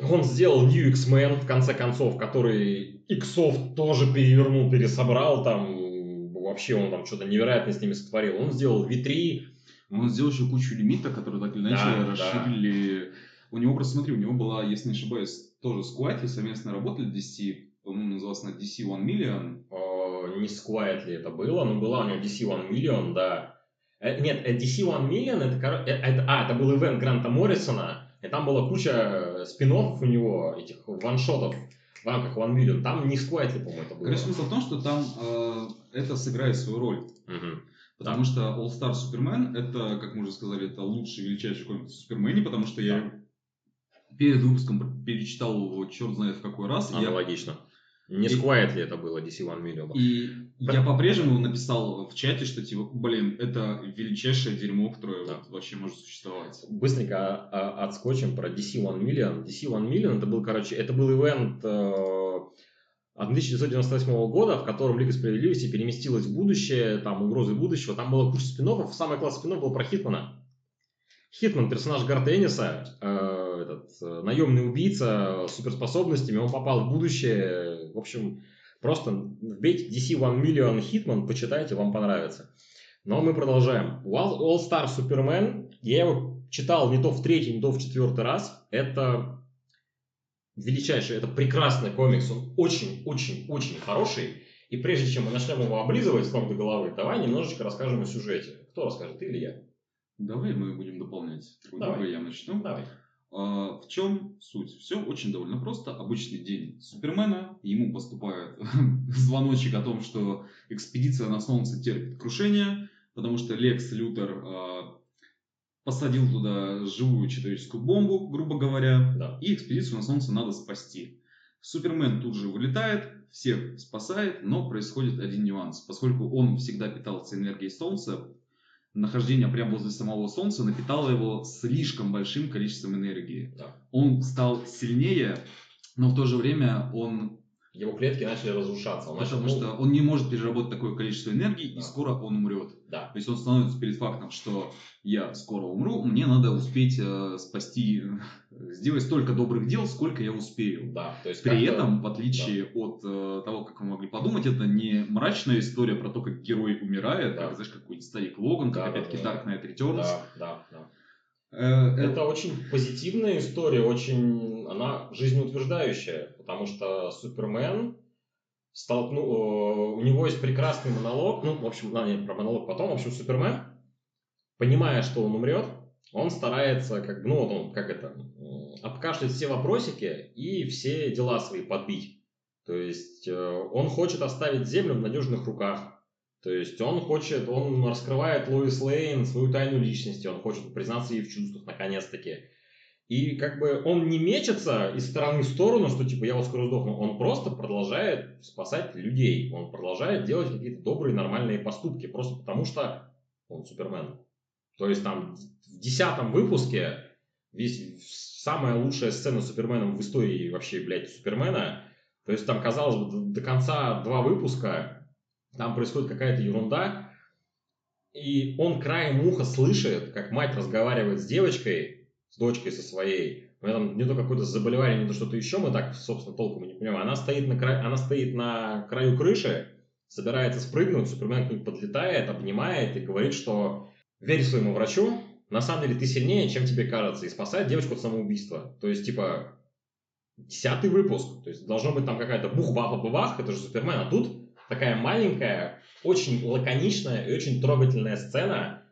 Он сделал New X-Men, в конце концов, который Xsoft тоже перевернул, пересобрал, там вообще он там что-то невероятное с ними сотворил. Он сделал V3, он сделал еще кучу лимита, которые так или иначе Да, расширили. У него просто, смотри, у него была, если не ошибаюсь, тоже с Quaty совместно работали DC, по-моему, называлась она DC One Million. Э, не Squiet ли это было, но была у него DC One Million, да. Э, Нет, э, DC One Million, это, э, это, а, это был ивент Гранта Моррисона, и там была куча спин у него, этих ваншотов в рамках One Million. Там не Squiet ли, по-моему, это было. Короче, смысл в том, что там э, это сыграет свою роль. Мгм. Потому что All Star Superman это, как мы уже сказали, это лучший, величайший комикс о Супермене, потому что я перед выпуском перечитал его черт знает в какой раз. и я Аналогично. Не Squiet ли это было, DC One Million? И я по-прежнему написал в чате, что типа, блин, это величайшее дерьмо, которое Да. вот вообще может существовать. Быстренько а- а- отскочим про DC One Million. DC One Million это был, короче, это был ивент э, от 1998 года, в котором Лига Справедливости переместилась в будущее, там угрозы будущего, там была куча спин Самый класс спин был про Хитмана. Хитман, персонаж Гарта Энниса, э, этот, э, наемный убийца с суперспособностями, он попал в будущее. В общем, просто вбейте DC One Million Hitman, почитайте, вам понравится. Но мы продолжаем. All Star Superman, я его читал не то в третий, не то в четвертый раз. Это величайший, это прекрасный комикс. Он очень-очень-очень хороший. И прежде чем мы начнем его облизывать с ног до головы, давай немножечко расскажем о сюжете. Кто расскажет, ты или я? Давай мы будем дополнять Давай. друга, я начну. Давай. А, в чем суть? Все очень довольно просто. Обычный день Супермена. Ему поступает звоночек о том, что экспедиция на Солнце терпит крушение, потому что Лекс Лютер а, посадил туда живую человеческую бомбу, грубо говоря, Да. и экспедицию на Солнце надо спасти. Супермен тут же вылетает, всех спасает, но происходит один нюанс. Поскольку он всегда питался энергией Солнца, нахождение прямо возле самого Солнца напитало его слишком большим количеством энергии. Да. Он стал сильнее, но в то же время он, Его клетки начали разрушаться. Он начал, потому ну, что он не может переработать такое количество энергии, Да. и скоро он умрет. Да. То есть он становится перед фактом, что я скоро умру, мне надо успеть э, спасти, сделать столько добрых дел, сколько я успею. Да, то есть При этом, в отличие от э, того, как вы могли подумать, это не мрачная история про то, как герой умирает, Да. как, знаешь, какой-нибудь старик Логан, как Да, да, опять-таки да. Dark Knight Returns. Да, да, да. Э, Это очень позитивная история, очень она жизнеутверждающая, потому что Супермен столкну, э, у него есть прекрасный монолог, ну, в общем, ладно, не про монолог потом, в общем, Супермен, понимая, что он умрет, он старается, как, бы, ну, вот он, как это, обкашлять все вопросики и все дела свои подбить. То есть, э, он хочет оставить Землю в надежных руках. То есть он хочет, он раскрывает Лоис Лейн свою тайну личности, он хочет признаться ей в чувствах наконец-таки. И как бы он не мечется из стороны в сторону, что типа я вот скоро сдохну. Он просто продолжает спасать людей. Он продолжает делать какие-то добрые, нормальные поступки. Просто потому что он Супермен. То есть там в десятом выпуске весь, самая лучшая сцена с Суперменом в истории вообще, блядь, Супермена. То есть там, казалось бы, до, до конца два выпуска там происходит какая-то ерунда, и он краем уха слышит, как мать разговаривает с девочкой, с дочкой со своей. У нее там не то какое-то заболевание, не то что-то еще, мы так, собственно, толком не понимаем. Она стоит на, краю, она стоит на краю крыши, собирается спрыгнуть, Супермен к ней подлетает, обнимает и говорит, что верь своему врачу, на самом деле ты сильнее, чем тебе кажется, и спасает девочку от самоубийства. То есть, типа, десятый выпуск. То есть, должно быть там какая-то бух-бах-бах, это же Супермен, а тут такая маленькая, очень лаконичная и очень трогательная сцена,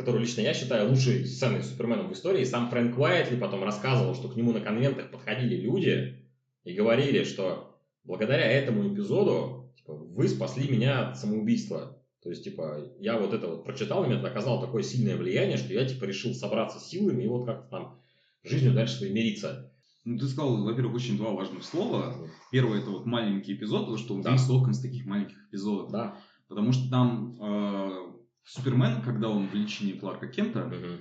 которую лично я считаю лучшей сценой Супермена в истории. Сам Фрэнк Уайтли потом рассказывал, что к нему на конвентах подходили люди и говорили, что благодаря этому эпизоду типа, вы спасли меня от самоубийства. То есть, типа, я вот это вот прочитал, и мне это оказало такое сильное влияние, что я, типа, решил собраться с силами и вот как-то там жизнью дальше своей мириться. Ну, ты сказал, во-первых, очень два важных слова. Первое это вот маленький эпизод, потому что он Да. весь соткан из таких маленьких эпизодов. Да. Потому что там э, Супермен, когда он в лечении Кларка Кента, Мгм.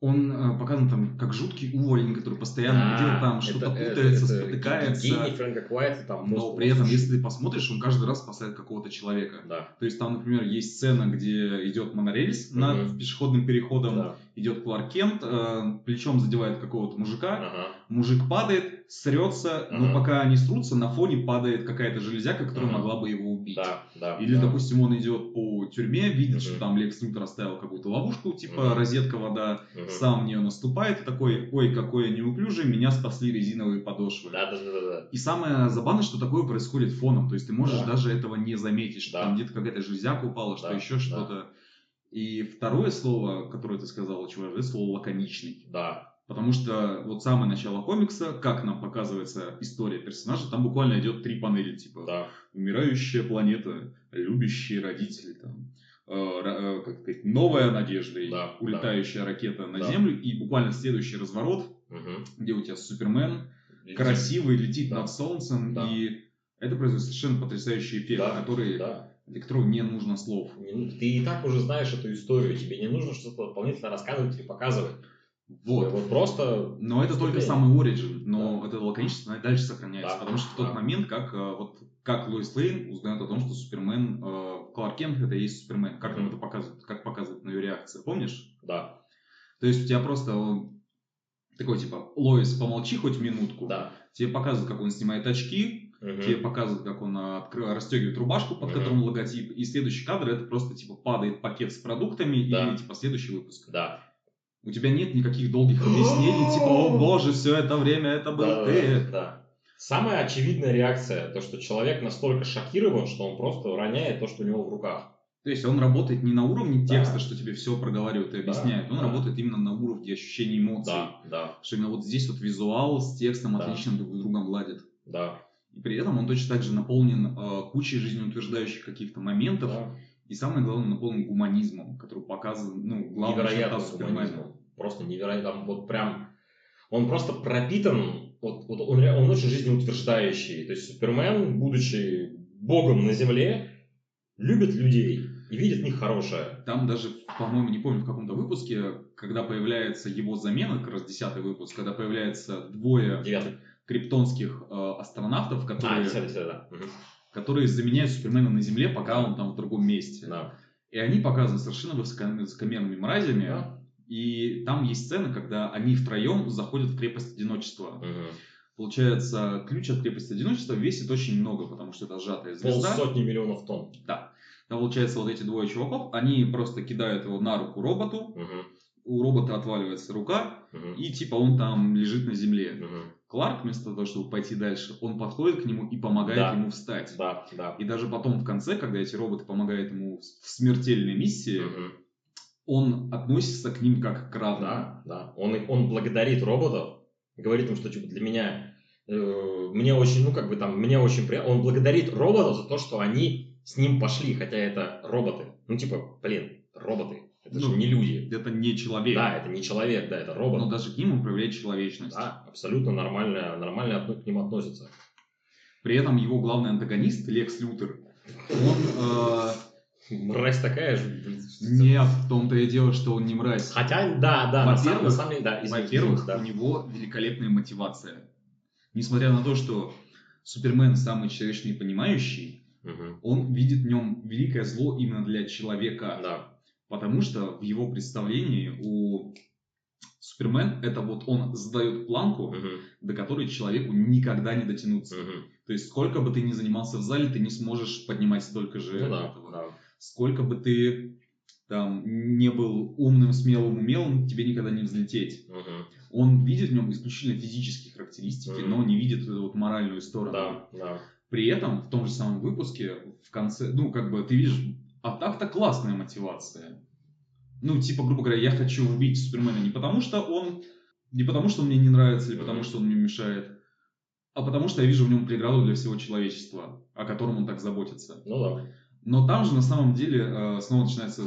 он э, показан там как жуткий уволень, который постоянно где-то там что-то путается, спотыкается. Гений Фрэнка Куайта там Но при этом, если ты посмотришь, он каждый раз спасает какого-то человека. Да. То есть там, например, есть сцена, где идет монорельс Мгм. над пешеходным переходом, Да. идет Кларк Кент, э, плечом задевает какого-то мужика, Ага. мужик падает, срется, но Ага. пока они срутся, на фоне падает какая-то железяка, которая Ага. могла бы его убить. Да, да. Или, да. допустим, он идет по тюрьме, видит, Мгм. что там Лекс Лютер оставил какую-то ловушку, типа Мгм. розетка, вода, Мгм. сам в нее наступает и такой, ой, какой я неуклюжий, меня спасли резиновые подошвы. Да, да, да, да. И самое забавное, что такое происходит фоном, то есть ты можешь Да. даже этого не заметить, что Да. там где-то какая-то железяка упала, что Да, еще да. что-то. И второе слово, которое ты сказал, очень важное, слово лаконичный. Да. Потому что вот самое начало комикса, как нам показывается история персонажа, там буквально идет три панели, типа Да. умирающая планета, любящие родители, там, э, э, как сказать, новая надежда, и Да, улетающая ракета на Да. Землю, и буквально следующий разворот, Мгм. где у тебя Супермен, Летит. красивый, летит Да. над Солнцем, Да. и это производит совершенно потрясающий эффект, Да, который, Да. для которого не нужно слов. Ты и так уже знаешь эту историю, тебе не нужно что-то дополнительно рассказывать или показывать. Вот. Вот просто Но это только самый оригин, но Да. это лаконичество дальше сохраняется, Да, потому что в тот да. момент, как э, вот как Лоис Лейн узнает о том, что Супермен, э, Кларк Кент это и есть Супермен, как нам Мгм. это показывают, как показывает на ее реакция, помнишь? да, То есть у тебя просто он такой типа, Лоис, помолчи хоть минутку, да. тебе показывают, как он снимает очки, Мгм. тебе показывают, как он а, откры- расстегивает рубашку, под Мгм. которым логотип, и следующий кадр это просто типа падает пакет с продуктами Да. и типа следующий выпуск. Да. У тебя нет никаких долгих объяснений, типа, о боже, все это время это был Да, ты. да, да. Самая очевидная реакция, то, что человек настолько шокирован, что он просто роняет то, что у него в руках. То есть он работает не на уровне Да. текста, что тебе все проговаривают и Да, объясняют, он да. работает именно на уровне ощущения эмоций. Да, да, Что именно вот здесь вот визуал с текстом Да. отлично друг с другом ладит. да. И при этом он точно так же наполнен э, кучей жизнеутверждающих каких-то моментов. да. И самое главное, наполнен гуманизмом, который показан, ну, Супермена. гуманизмом. Просто невероятно. Там вот прям... Он просто пропитан... Вот, вот он, он очень жизнеутверждающий. То есть Супермен, будучи богом на земле, любит людей и видит в них хорошее. Там даже, по-моему, не помню, в каком-то выпуске, когда появляется его замена, как раз десятый выпуск, когда появляется двое Девятый. криптонских э, астронавтов, А, которые, десятый, десятый, да. Мгм. Которые заменяют Супермена на Земле, пока он там в другом месте. Да. И они показаны совершенно высоко- высокомерными мразями. Да. И там есть сцена, когда они втроем заходят в крепость одиночества. Мгм. Получается, ключ от крепости одиночества весит очень много, потому что это сжатая звезда. Полсотни миллионов тонн. Да. Там, получается, вот эти двое чуваков, они просто кидают его на руку роботу, Мгм. у робота отваливается рука, Мгм. и типа он там лежит на земле. Мгм. Кларк, вместо того, чтобы пойти дальше, он подходит к нему и помогает Да. ему встать. Да, да. И даже потом в конце, когда эти роботы помогают ему в смертельной миссии, Мгм. он относится к ним как к равным. Да, да. Он, он благодарит роботов, говорит им, что типа для меня, э, мне очень, ну как бы там, мне очень приятно. Он благодарит роботов за то, что они с ним пошли, хотя это роботы. Ну типа, блин, роботы, это Ну, же не люди. Это не человек. Да, это не человек, да, это робот. Но даже к ним он проявляет человечность. Да, абсолютно нормально, нормально к ним относятся. При этом его главный антагонист, Лекс Лютер, он... Мразь такая же. э, нет, в том-то и дело, что он не мразь. Хотя, да, да, на самом, Во-первых, на самом деле, да, Во-первых, да. у него великолепная мотивация. Несмотря на то, что Супермен самый человечный и понимающий, Мгм. он видит в нем великое зло именно для человека. Да, Потому что в его представлении у Супермен это вот он задает планку, Мгм. до которой человеку никогда не дотянуться. Мгм. То есть сколько бы ты ни занимался в зале, ты не сможешь поднимать столько же Ну да, этого. да. Сколько бы ты там не был умным, смелым, умелым, тебе никогда не взлететь. Мгм. Он видит в нем исключительно физические характеристики, Мгм. но не видит эту вот моральную сторону. Да, да. При этом в том же самом выпуске в конце, ну как бы ты видишь, а так-то классная мотивация. Ну типа, грубо говоря, я хочу убить Супермена не потому, что он не потому, что он мне не нравится или потому, что он мне мешает, а потому что я вижу в нем преграду для всего человечества, о котором он так заботится. Ну да. Но там же на самом деле э, снова начинается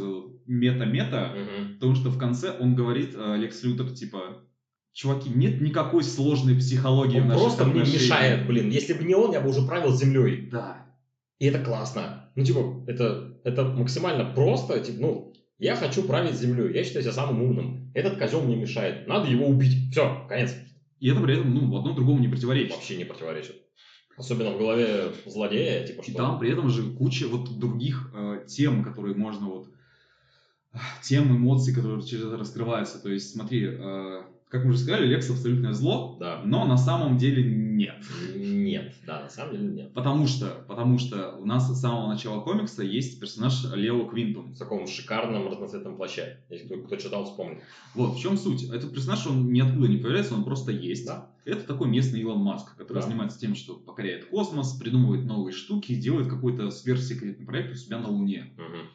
мета-мета, Мгм. потому что в конце он говорит, э, Лекс Лютер, типа, чуваки, нет никакой сложной психологии в Он наших просто мне отношениях». мешает, блин. Если бы не он, я бы уже правил землей. Да. И это классно. Ну, типа, это, это максимально просто. Типа, ну, Я хочу править землей, я считаю себя самым умным. Этот козел мне мешает, надо его убить. Все, конец. И это при этом, ну, одно другому не противоречит. Вообще не противоречит. Особенно в голове злодея, типа что... И там при этом же куча вот других э, тем, которые можно вот... Тем эмоций, которые через это раскрываются. То есть, смотри, э, как мы уже сказали, Лекс абсолютное зло, Да. но на самом деле нет. Нет, да, на самом деле нет. Потому что, потому что у нас с самого начала комикса есть персонаж Лео Квинтум. В таком шикарном разноцветном плаще. Если кто, кто читал, вспомнит. Вот, в чем суть? Этот персонаж, он ниоткуда не появляется, он просто есть. Да. Это такой местный Илон Маск, который Да. занимается тем, что покоряет космос, придумывает новые штуки, делает какой-то сверхсекретный проект у себя на Луне. Мгм.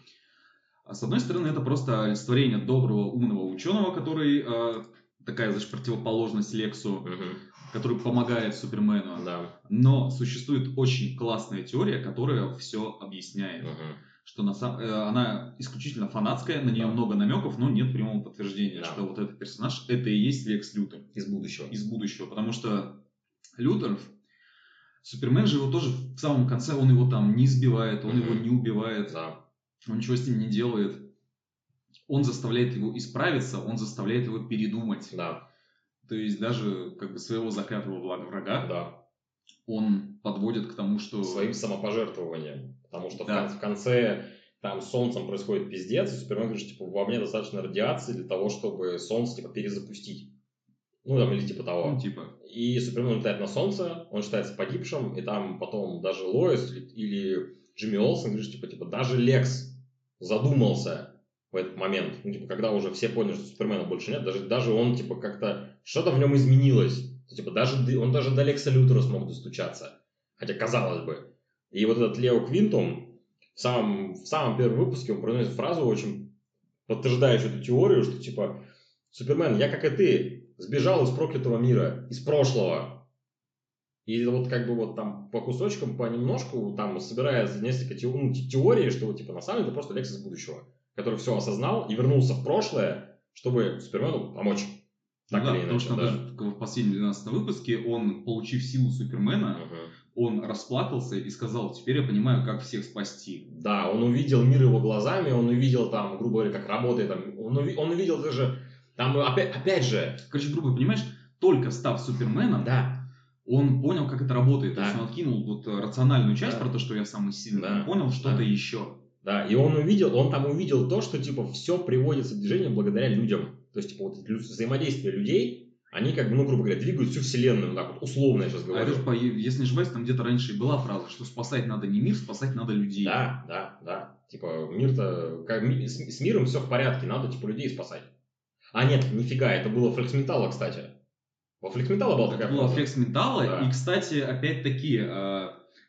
А с одной стороны, это просто олицетворение доброго, умного ученого, который э, такая, значит, противоположность Лексу, Мгм. Который помогает Супермену. Да. Но существует очень классная теория, которая все объясняет. Мгм. Что на сам- э, она исключительно фанатская, на нее Да. много намеков, но нет прямого подтверждения, Да. что вот этот персонаж это и есть Лекс Лютер Из будущего. из будущего. Потому что Лютер, Супермен же его тоже в самом конце, он его там не избивает, он Мгм. его не убивает, Да. он ничего с ним не делает. Он заставляет его исправиться, он заставляет его передумать. Да. То есть даже как бы своего заклятого врага Да. он подводит к тому, что... Своим самопожертвованием. Потому что в Да. кон- в конце там Солнцем происходит пиздец, и Супермен говорит, что, типа, во мне достаточно радиации для того, чтобы Солнце, типа, перезапустить. Ну, там, или типа того. Ну, типа, И Супермен летает на Солнце, он считается погибшим, и там потом даже Лоис или- или Джимми Олсен говорит, что, типа, типа, даже Лекс задумался в этот момент. Ну, типа, когда уже все поняли, что Супермена больше нет, даже, даже он, типа, как-то, что-то в нем изменилось. Типа, даже, он даже до Лекса Лютера смог достучаться. Хотя, казалось бы. И вот этот Лео Квинтум в самом, в самом первом выпуске он произносит фразу, очень подтверждающую эту теорию, что, типа, Супермен, я как и ты, сбежал из проклятого мира, из прошлого. И вот как бы вот там по кусочкам, понемножку, там собирается несколько те- ну, те- теорий, что вот типа на самом деле это просто Лекс из будущего, который все осознал и вернулся в прошлое, чтобы Супермену помочь. Так да, потому иначе, что да. даже в последнем 12 выпуске он, получив силу Супермена, Мгм. он расплакался и сказал, теперь я понимаю, как всех спасти. Да, он увидел мир его глазами, он увидел там, грубо говоря, как работает, там, он, уви- он увидел даже, там опять, опять же, Короче, грубо понимаешь, только став Суперменом, да, он понял, как это работает. То Да. есть он откинул вот рациональную часть Да. про то, что я самый сильный, Да. он понял что-то Да. еще. Да, и он увидел, он там увидел то, что типа все приводится в движение благодаря людям. То есть типа вот взаимодействие людей, они как бы, ну, грубо говоря, двигают всю вселенную, вот так вот, условно я сейчас А говорю. по- если не ошибаюсь, там где-то раньше и была фраза, что спасать надо не мир, спасать надо людей. Да, да, да. Типа мир-то, как, с, с миром все в порядке, надо типа людей спасать. А нет, нифига, это было Флексметалла, кстати. Во Флексметалла была Это такая фраза. флекс ментала. Да. И, кстати, опять-таки,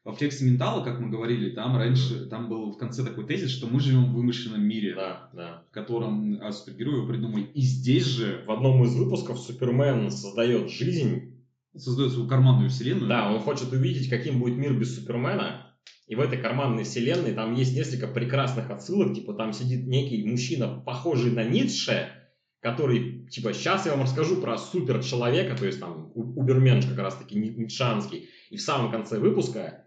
во флексе ментала, как мы говорили, там раньше, там был в конце такой тезис, что мы живем в вымышленном мире, Да, да. в котором а, супергерои придумали. И здесь же В одном из выпусков Супермен создает жизнь, создает свою карманную вселенную. Да, он хочет увидеть, каким будет мир без Супермена. И в этой карманной вселенной там есть несколько прекрасных отсылок. Типа там сидит некий мужчина, похожий на Ницше, который, типа, сейчас я вам расскажу про суперчеловека, то есть там у- уберменш как раз таки ни- ницшанский. И в самом конце выпуска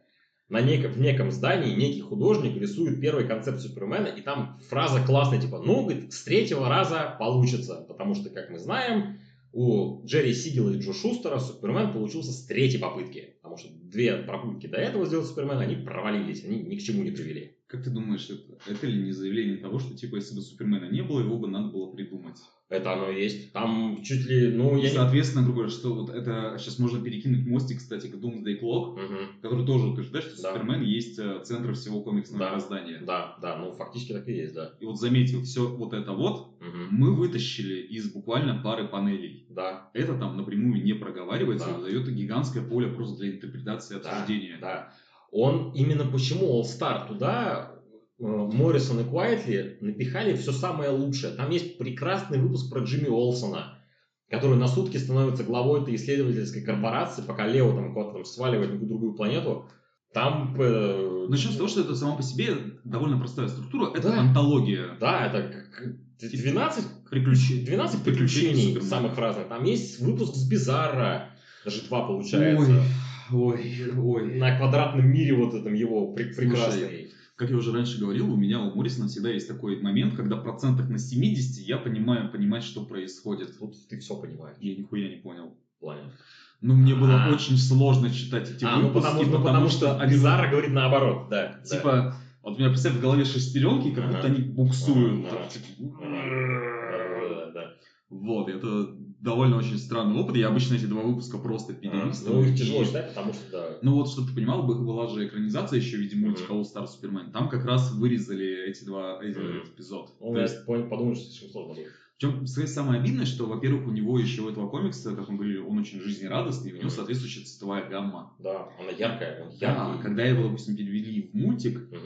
на неком, в неком здании некий художник рисует первый концепт Супермена, и там фраза классная, типа, ну, говорит, с третьего раза получится, потому что, как мы знаем, у Джерри Сигела и Джо Шустера Супермен получился с третьей попытки. Потому что две попытки до этого сделать Супермена, они провалились, они ни к чему не привели. Как ты думаешь, это, это ли не заявление того, что, типа, если бы Супермена не было, его бы надо было придумать? Это оно и есть. Там чуть ли, ну, И, я соответственно, грубо говоря, что вот это сейчас можно перекинуть мостик, кстати, к Doomsday Clock, Мгм. который тоже утверждает, что Да. Супермен есть э, центр всего комиксного Да. Да, да, ну, фактически так и есть, да. И вот заметил, все вот это вот Мгм. мы вытащили из буквально пары панелей. Да, Это там напрямую не проговаривается, Да. дает гигантское поле просто для интерпретации и да, обсуждения. да. Он именно почему All Star туда э, Моррисон и Куайтли напихали все самое лучшее. Там есть прекрасный выпуск про Джимми Олсона, который на сутки становится главой этой исследовательской корпорации, пока Лео там куда-то там сваливает на другую планету. Там... э, Начнем с того, что это сама по себе довольно простая структура. Это Да. антология. Да, это 12 Приключений. 12 Приключений самых разных. Там есть выпуск с Бизарро, даже два получается. Ой, ой, ой. На квадратном мире вот этом его прекрасный. как я уже раньше говорил, у меня у Моррисона всегда есть такой момент, когда процентах на 70 я понимаю, понимать, что происходит. Тут ты все понимаешь. Я нихуя не понял. В плане. Ну, мне было А. очень сложно читать эти А, ну выпуски, потому, потому что они Бизарро говорит наоборот, да. да. Вот у меня, представь, в голове шестеренки, как будто они буксуют. Так, да. типа, Да, да, да. Вот, это довольно очень странный опыт. Я обычно эти два выпуска просто А, перелистываю. Ну, их тяжело читать, потому что, да. Ну вот, чтобы ты понимал, бы- была же экранизация еще в виде мультика. All Star Superman. Там как раз вырезали эти два эти, Мгм. этот эпизод. Ну, То я есть, подумал, что слишком сложно будет. причем, сказать, самое обидное, что, во-первых, у него еще у этого комикса, как мы говорили, он очень жизнерадостный, у него соответствующая цветовая гамма. Да, она яркая, он Да, яркий. когда его, допустим, перевели в мультик, э,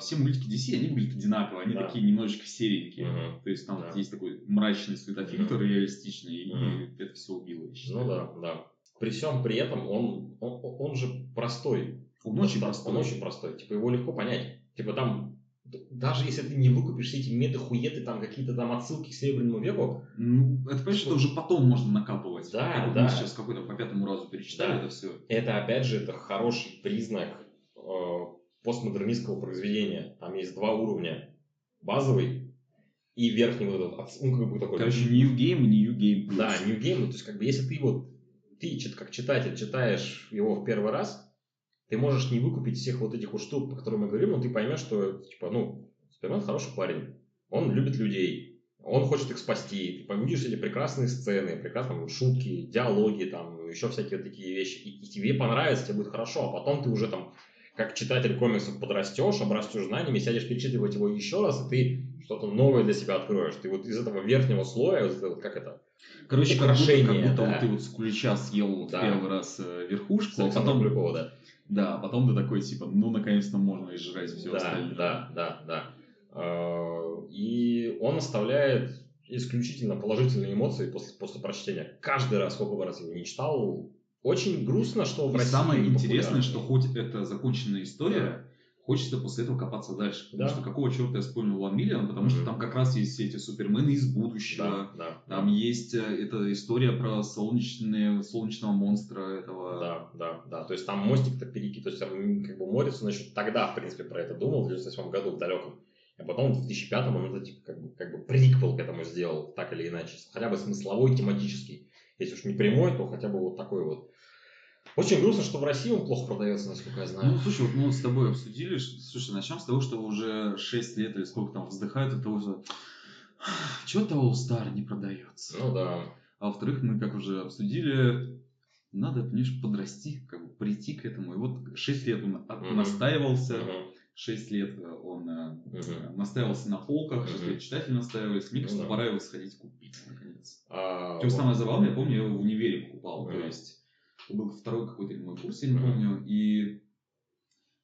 все мультики DC, они выглядят одинаково, они Да. такие немножечко серенькие. мгм. То есть там Да. есть такой мрачный светофильтр Мгм. реалистичный, Мгм. и это все убило, я считаю. Ну да, да. При всем при этом он, он, он же простой. Он очень Да, простой. Он очень простой. Типа его легко понять. Типа там, даже если ты не выкупишь все эти меты-хуеты, там какие-то там отсылки к Серебряному веку, Ну, это, понимаешь, это уже потом можно накапывать. Да, Как да. Мы сейчас какой-то по пятому разу перечитали Да. это все. это опять же это хороший признак э, постмодернистского произведения. Там есть два уровня. Базовый и верхний вот этот, ну, как бы такой. Короче, New Game и New Game Plus. Да, New Game, то есть как бы если ты вот, ты как читатель читаешь его в первый раз, ты можешь не выкупить всех вот этих вот штук, по которым мы говорим, но ты поймешь, что, типа, ну, Супермен хороший парень, он любит людей, он хочет их спасти, ты увидишь эти прекрасные сцены, прекрасные шутки, диалоги, там, еще всякие вот такие вещи, и, и тебе понравится, тебе будет хорошо, а потом ты уже там, как читатель комиксов подрастешь, обрастешь знаниями, сядешь перечитывать его еще раз, и ты что-то новое для себя откроешь. Ты вот из этого верхнего слоя, вот как это, Короче, как будто, Украшение, как будто да. вот ты вот с кулича съел Да. первый раз э, верхушку, а потом, Куликовым, да. да, а потом ты такой, типа, ну, наконец-то можно изжрать все да, остальное. Да, да, да. Э, И он оставляет исключительно положительные эмоции после, после прочтения. Каждый раз, сколько бы раз его не читал, очень грустно, что в И России самое интересное, что хоть это законченная история, хочется после этого копаться дальше. Потому Да. что какого черта я вспомнил One Million, потому что Мгм. там как раз есть все эти супермены из будущего. Да, да, Там есть э, эта история про солнечные, солнечного монстра этого. да, да, да. То есть там мостик-то перекид. То есть там, как бы Моррисон еще тогда, в принципе, про это думал, в 98 году, в далеком. А потом в 2005 он это типа, как, бы, как бы приквел к этому сделал, так или иначе. Хотя бы смысловой, тематический. Если уж не прямой, то хотя бы вот такой вот. Очень грустно, что в России он плохо продается, насколько я знаю. Ну, слушай, вот мы вот с тобой обсудили, слушай, начнем с того, что уже 6 лет или сколько там вздыхают от того, что что-то All не продается. Ну да. А во-вторых, мы как уже обсудили, надо, понимаешь, подрасти, как бы прийти к этому. И вот 6 лет он настаивался, Мгм. 6 лет э, он э, настаивался на полках, 6 Мгм. лет читатели настаивались. Мне кажется, Ну да. пора его сходить купить, наконец. А, Причем вот. самое забавное, я помню, я его в универе покупал. То есть, был второй какой-то мой курс, я не помню. И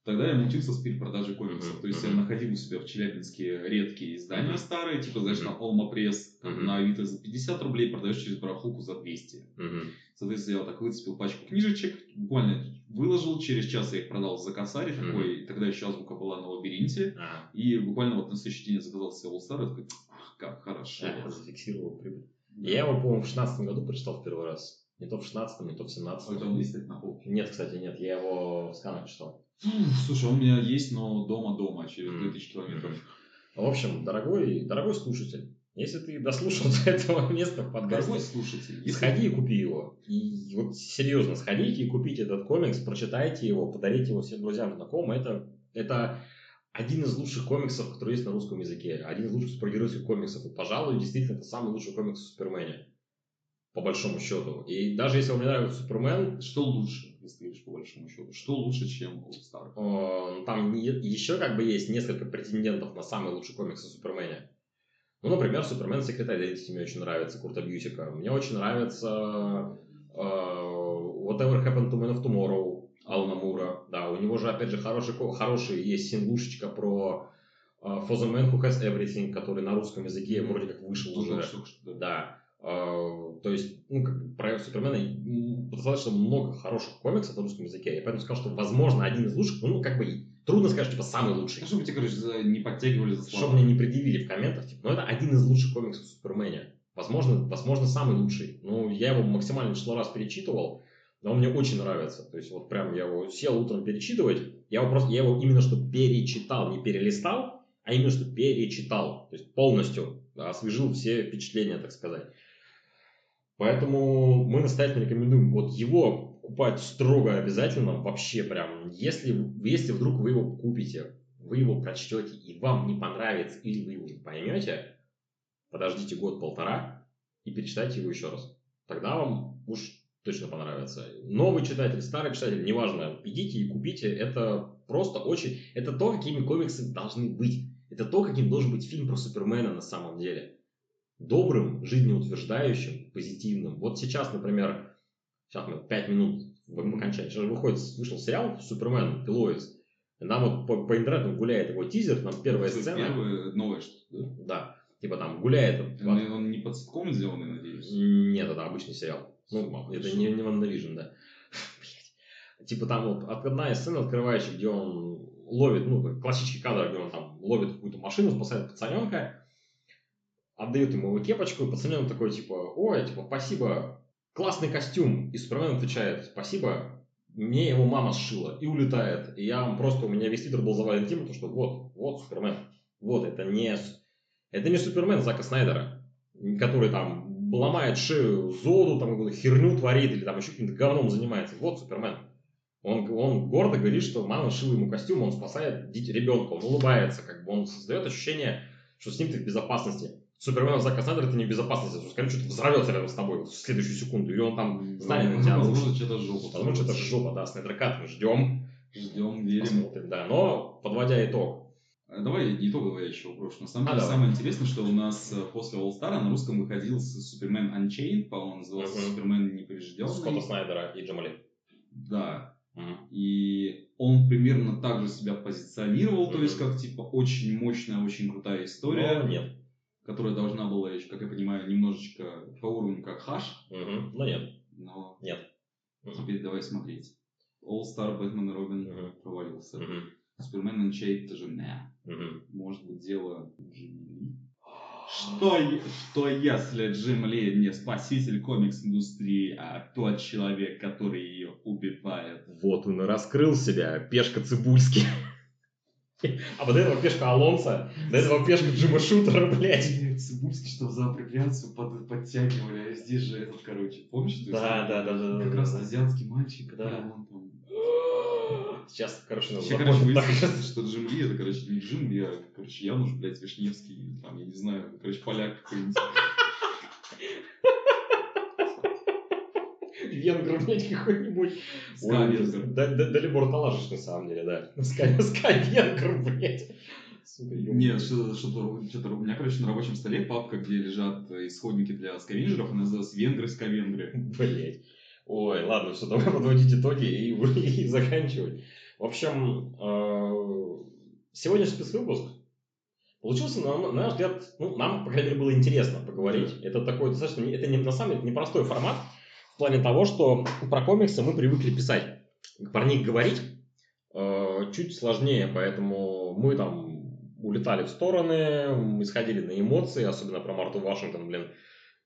тогда я мутился с перепродажей комиксов. Мгм. То есть, я Мгм. находил у себя в Челябинске редкие издания Мгм. старые, типа, знаешь, Мгм. там Олма Пресс, Мгм. на Авито за 50 рублей, продаешь через барахолку за 200. Мгм. Соответственно, я вот так выцепил пачку книжечек, буквально выложил, через час я их продал за косарь Мгм. такой, тогда еще азбука была на лабиринте, А, и буквально вот на следующий день я заказал себе All Star, и такой, как хорошо. а, зафиксировал прибыль. Я его, по-моему, в 16 году прочитал в первый раз. Не то в 16 не то в А 17 у тебя он есть на полке? Нет, кстати, нет. Я его в сканах читал. Слушай, он у меня есть, но дома-дома, через Мгм. 2000 километров. В общем, дорогой, дорогой слушатель, если ты дослушал до этого места в подкасте, Дорогой слушатель, если сходи и купи его. И вот серьезно, сходите и купите этот комикс, прочитайте его, подарите его всем друзьям, знакомым. Это, это один из лучших комиксов, который есть на русском языке. Один из лучших супергеройских комиксов. И, пожалуй, действительно, это самый лучший комикс о Супермене. По большому счету. И даже если вам не нравится Супермен, что лучше, если ты говоришь по большому счету? Что лучше, чем All Star? Э, Там не- еще как бы есть несколько претендентов на самый лучший комикс о Супермене. Ну, например, Супермен Секретарь Identity мне очень нравится, Курта Бьюсика. Мне очень нравится э, Whatever Happened to Man of Tomorrow Алана Мура. Да, у него же, опять же, хороший, хороший есть синглушечка про э, For the Man Who Has Everything, который на русском языке вроде как вышел Ну, уже. что, да. Э, То есть, ну, как бы про Супермена достаточно много хороших комиксов на русском языке. Я поэтому сказал, что, возможно, один из лучших, ну, как бы, трудно сказать, типа, самый лучший. Ну, чтобы тебе, короче, не подтягивали за слова. Чтобы мне не предъявили в комментах, типа, ну, это один из лучших комиксов о Супермене. Возможно, возможно, самый лучший. Ну, я его максимальное число раз перечитывал, но он мне очень нравится. То есть, вот прям я его сел утром перечитывать, Я его просто, я его именно что перечитал, не перелистал, а именно что перечитал. То есть полностью освежил все впечатления, так сказать. Поэтому мы настоятельно рекомендуем вот его покупать строго обязательно, вообще прям. Если, если вдруг вы его купите, вы его прочтете и вам не понравится, или вы его не поймете, подождите год-полтора и перечитайте его еще раз. Тогда вам уж точно понравится. Новый читатель, старый читатель, неважно, идите и купите. Это просто очень... Это то, какими комиксы должны быть. Это то, каким должен быть фильм про Супермена на самом деле. Добрым, жизнеутверждающим, позитивным. Вот сейчас, например, сейчас мы 5 минут в окончании. Сейчас выходит, вышел сериал Супермен, Лоис. Нам вот по, по интернету гуляет его тизер, там первая Это сцена. Первое, новое что да? Да. Типа там гуляет. Он, он не под ситком сделанный, надеюсь? Нет, это обычный сериал. Ну, Хорошо. это не, не WandaVision, да. Типа там вот от- одна из сцен открывающая, где он ловит, ну, классический кадр, где он там ловит какую-то машину, спасает пацаненка, отдает ему его кепочку, и пацаненок такой, типа, ой, типа, спасибо, классный костюм. И Супермен отвечает, спасибо, мне его мама сшила, и улетает. И я вам просто, у меня весь твиттер был завален тем, что вот, вот Супермен. Вот, это не, это не Супермен Зака Снайдера, который там ломает шею Зоду, там какую-то херню творит, или там еще каким-то говном занимается. Вот Супермен. Он, он гордо говорит, что мама шила ему костюм, он спасает ребенка, он улыбается, как бы он создает ощущение, что с ним ты в безопасности. Супермен Зака Снайдера это не в безопасности, потому что, скорее что-то взорвется рядом с тобой в следующую секунду, или он там знает на тебя Возможно, рушит. что-то жопа. Возможно, это жопа, да, Снайдеркат мы ждем, Ждем, верим. посмотрим, да. Но, подводя итог, А Давай итоговое еще брошу. На самом А, деле, давай. самое интересное, что у нас э, после All Star на русском выходил Супермен Unchained, по-моему, назывался Мгм. Супермен Скотта Неповрежденный. Снайдера и Джамали. Да. Мгм. И он примерно так же себя позиционировал, то есть как типа очень мощная, очень крутая история, Но нет. Которая должна была, как я понимаю, немножечко по уровню как Хаш, Мгм. Но нет. но Нет. Теперь давай смотреть. All Star, Бэтмен и Робин Мгм. провалился. Мгм. Супермен Unchained тоже не. Мгм. Может быть, дело Джим Ли? Что, что если Джим Ли не спаситель комикс-индустрии, а тот человек, который ее убивает? Вот он и раскрыл себя, пешка Цибульский. А вот этого пешка Алонса, до этого пешка Джима Шутера, блядь. Цибульский, что за апроприацию под, подтягивали, а здесь же этот, короче, помнишь? Да, да, да, да, да, Как раз азиатский мальчик, Да. он там... Сейчас, короче, надо Вообще, короче, выяснилось, что Джим Ли, это, короче, не Джим Ли, а, короче, Януш, блядь, Вишневский, там, я не знаю, короче, поляк какой-нибудь. Венгр, блядь, какой-нибудь. Далибор Талашич, на самом деле, да. Ска, Ска Венгр, блядь. Нет, что- что-то, что-то у меня, короче, на рабочем столе папка, где лежат исходники для скавенджеров, она называется Венгры скавенгры. Блять. Ой, ладно, все, давай подводить итоги и, и заканчивать. В общем, э, сегодняшний спецвыпуск получился, на, на наш взгляд, ну, нам, по крайней мере, было интересно поговорить. Это такой достаточно, это не, на самом деле непростой формат в плане того, что про комиксы мы привыкли писать. Про них говорить э, чуть сложнее, поэтому мы там улетали в стороны, мы сходили на эмоции, особенно про Марту Вашингтон, блин,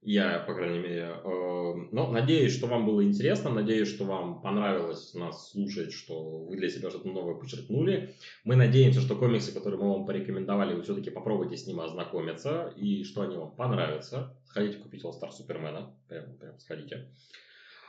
я, по крайней мере. Э, Но надеюсь, что вам было интересно, надеюсь, что вам понравилось нас слушать, что вы для себя что-то новое подчеркнули. Мы надеемся, что комиксы, которые мы вам порекомендовали, вы все-таки попробуйте с ним ознакомиться, и что они вам понравятся. Сходите купить All Star Супермена, прям, прям сходите.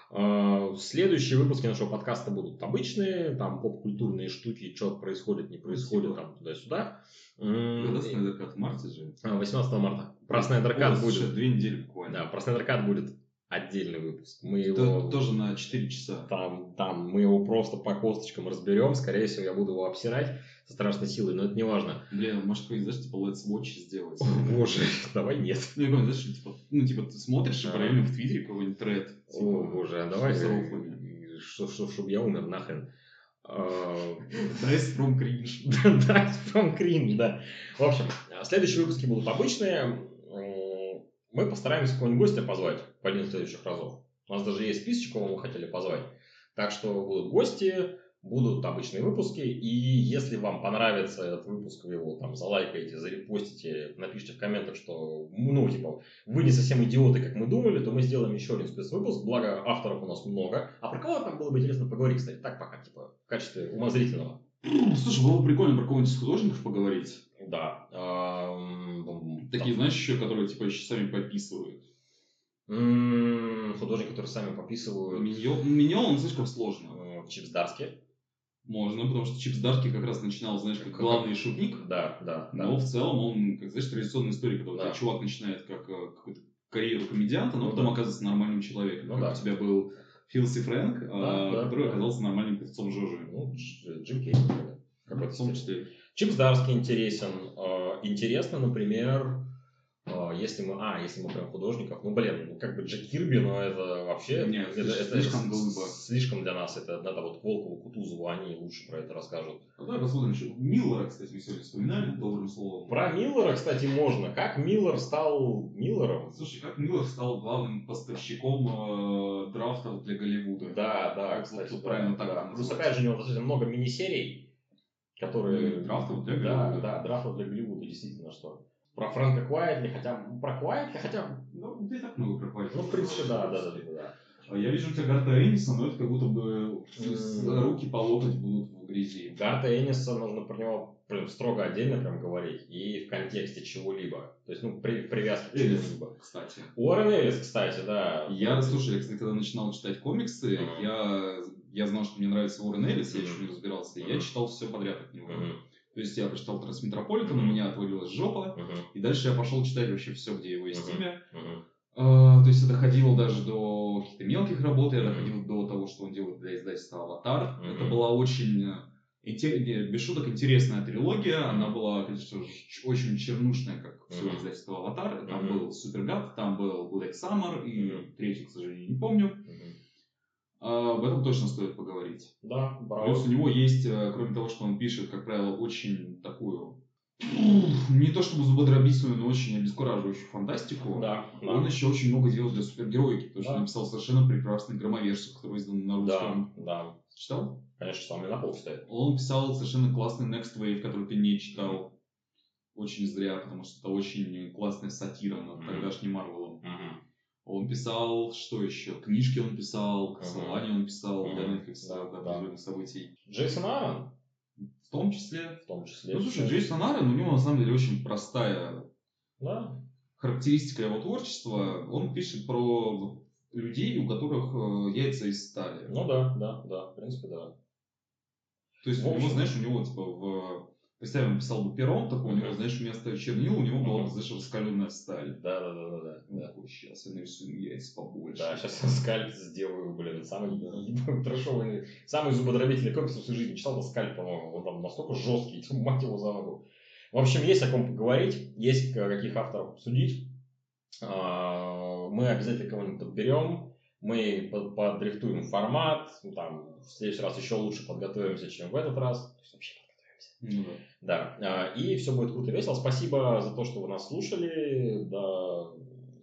Э, Следующие выпуски нашего подкаста будут обычные, там поп-культурные штуки, что происходит, не происходит, Спасибо. там туда-сюда. Когда Снайдеркат в марте же? а, 18 марта. Про Снайдеркат О, будет. две недели буквально. Да, про Снайдеркат будет отдельный выпуск. Мы То- его Тоже на 4 часа. там, там мы его просто по косточкам разберем. Скорее всего, я буду его обсирать со страшной силой, но это не важно. Блин, может, какой-нибудь, знаешь, типа Let's Watch сделать. Боже, давай нет. Ну, я говорю, знаешь, типа, ну, типа, ты смотришь и А. параллельно в Твиттере какой-нибудь тред. О, типа, боже, а давай, что, что, чтобы я умер нахрен. А, Dice from cringe. Да, from cringe, да. В общем, следующие выпуски будут обычные. Мы постараемся какого-нибудь гостя позвать по один из следующих разов. У нас даже есть списочек, кого мы хотели позвать. Так что будут гости, будут обычные выпуски. И если вам понравится этот выпуск, вы его там залайкаете, зарепостите, напишите в комментах, что, ну, типа, вы не совсем идиоты, как мы думали, то мы сделаем еще один спецвыпуск. Благо, авторов у нас много. А про кого там было бы интересно поговорить, кстати, так пока, типа, в качестве умозрительного. Слушай, было бы прикольно про кого-нибудь из художников поговорить. Да. Такие, знаешь, еще, которые типа еще сами подписывают. м, Художники, которые сами пописывают. Миньон, Миньон, он слишком сложно. м, Чипс Дарски. Можно, потому что Чипс Дарки как раз начинал, знаешь, как Как- главный шутник. Да, да, да. Но в целом он, как знаешь, традиционная история, когда Да. чувак начинает как э, какую-то карьеру комедианта, но Ну потом да. оказывается нормальным человеком. Ну как да. у тебя был Филси Фрэнк, а, Да, да, который да. оказался нормальным певцом Жожи. Ну, Дж- Джим Керри, например. В том числе. Чипс Дарский интересен. Э, Интересно, например, э, если мы, а, если мы прям художников, ну, блин, ну, как бы Джек Кирби, но это вообще, Нет, это, слишком- это слишком слишком для нас, это надо вот Волкову, Кутузову, они лучше про это расскажут. Ну, давай посмотрим еще. Миллера, кстати, мы сегодня вспоминали добрым словом. Про Миллера, кстати, можно. Как Миллер стал Миллером? Слушай, как Миллер стал главным поставщиком э, драфтов для Голливуда? Да, да, Как кстати, вот да, правильно так да. Плюс, опять же, у него достаточно много мини-серий, которые... Ну, драфтов для Да, Голливуда. да, драфтов для Голливуда, действительно, что. Про Фрэнка Куайтли, хотя... Про Куайтли, хотя... Ну, не так много пропали. Ну, в принципе, да, да, да, да. да. А Я вижу у тебя Гарта Энниса, но это как будто бы руки по локоть будут в грязи. Гарта Энниса нужно про него прям строго отдельно прям говорить и в контексте чего-либо. То есть, ну, при, привязки к чему-либо. кстати. Уоррен Эллис, кстати, да. Я, слушай, я, кстати, когда начинал читать комиксы, Мгм. я, я знал, что мне нравится Уоррен Эллис, я Мгм. еще не разбирался, и я читал все подряд от него. Мгм, То есть я прочитал Трансметрополитен, у меня отвалилась жопа, и дальше я пошел читать вообще все, где его есть имя. А, то есть это доходило даже до каких-то мелких работ, я доходил до того, что он делает для издательства «Аватар». Это была очень, э, без шуток, интересная трилогия. Она была, конечно, очень чернушная, как все издательство «Аватар». Там был «Супергад», там был «Black Summer» и третий, к сожалению, не помню. А, об этом точно стоит поговорить. Да, браво. Плюс у него есть, э, кроме того, что он пишет, как правило, очень такую не то чтобы зубодробительную, но очень обескураживающую фантастику. Да, да. Он еще очень много делал для супергероики, потому что Да. написал совершенно прекрасный громовержцев, который издан на Да, русском. да. Читал? Конечно, он мне на пол стоит. Он писал совершенно классный Next Wave, который ты не читал. Очень зря, потому что это очень классная сатира над Мгм. тогдашним Марвелом. Мгм. Он писал, что еще? Книжки он писал, Мгм. Кастлванию он писал для Мгм. Netflix, Да, да. определенных событий. Джейсон Аарон, В том числе. в том числе. Ну, слушай, Джейсон Аарон, у него на самом деле очень простая Да, характеристика его творчества. Он пишет про людей, у которых э, яйца из стали. ну да, да, да, в принципе, да. То есть В у него, знаешь, у него типа в... Представим, он писал бы пером, такой, у него, знаешь, вместо чернил у него была бы, знаешь, раскаленная сталь. Да, да, да, да, да. Такой, сейчас я нарисую яйца побольше. Да, сейчас я скальп сделаю, блин, самый трэшовый, самый зубодробительный комикс в своей жизни. Читал на скальп, по-моему, он там настолько жесткий, мать его за ногу. В общем, есть о ком поговорить, есть каких авторов обсудить. А, Мы обязательно кого-нибудь подберем, мы под- подрихтуем формат, там, в следующий раз еще лучше подготовимся, чем в этот раз. То есть вообще. Ну да. Да, и все будет круто и весело. Спасибо за то, что вы нас слушали. До,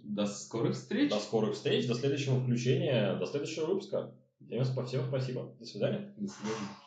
До скорых встреч. до скорых встреч, до следующего включения, до следующего выпуска. Всем спасибо. До свидания. До свидания.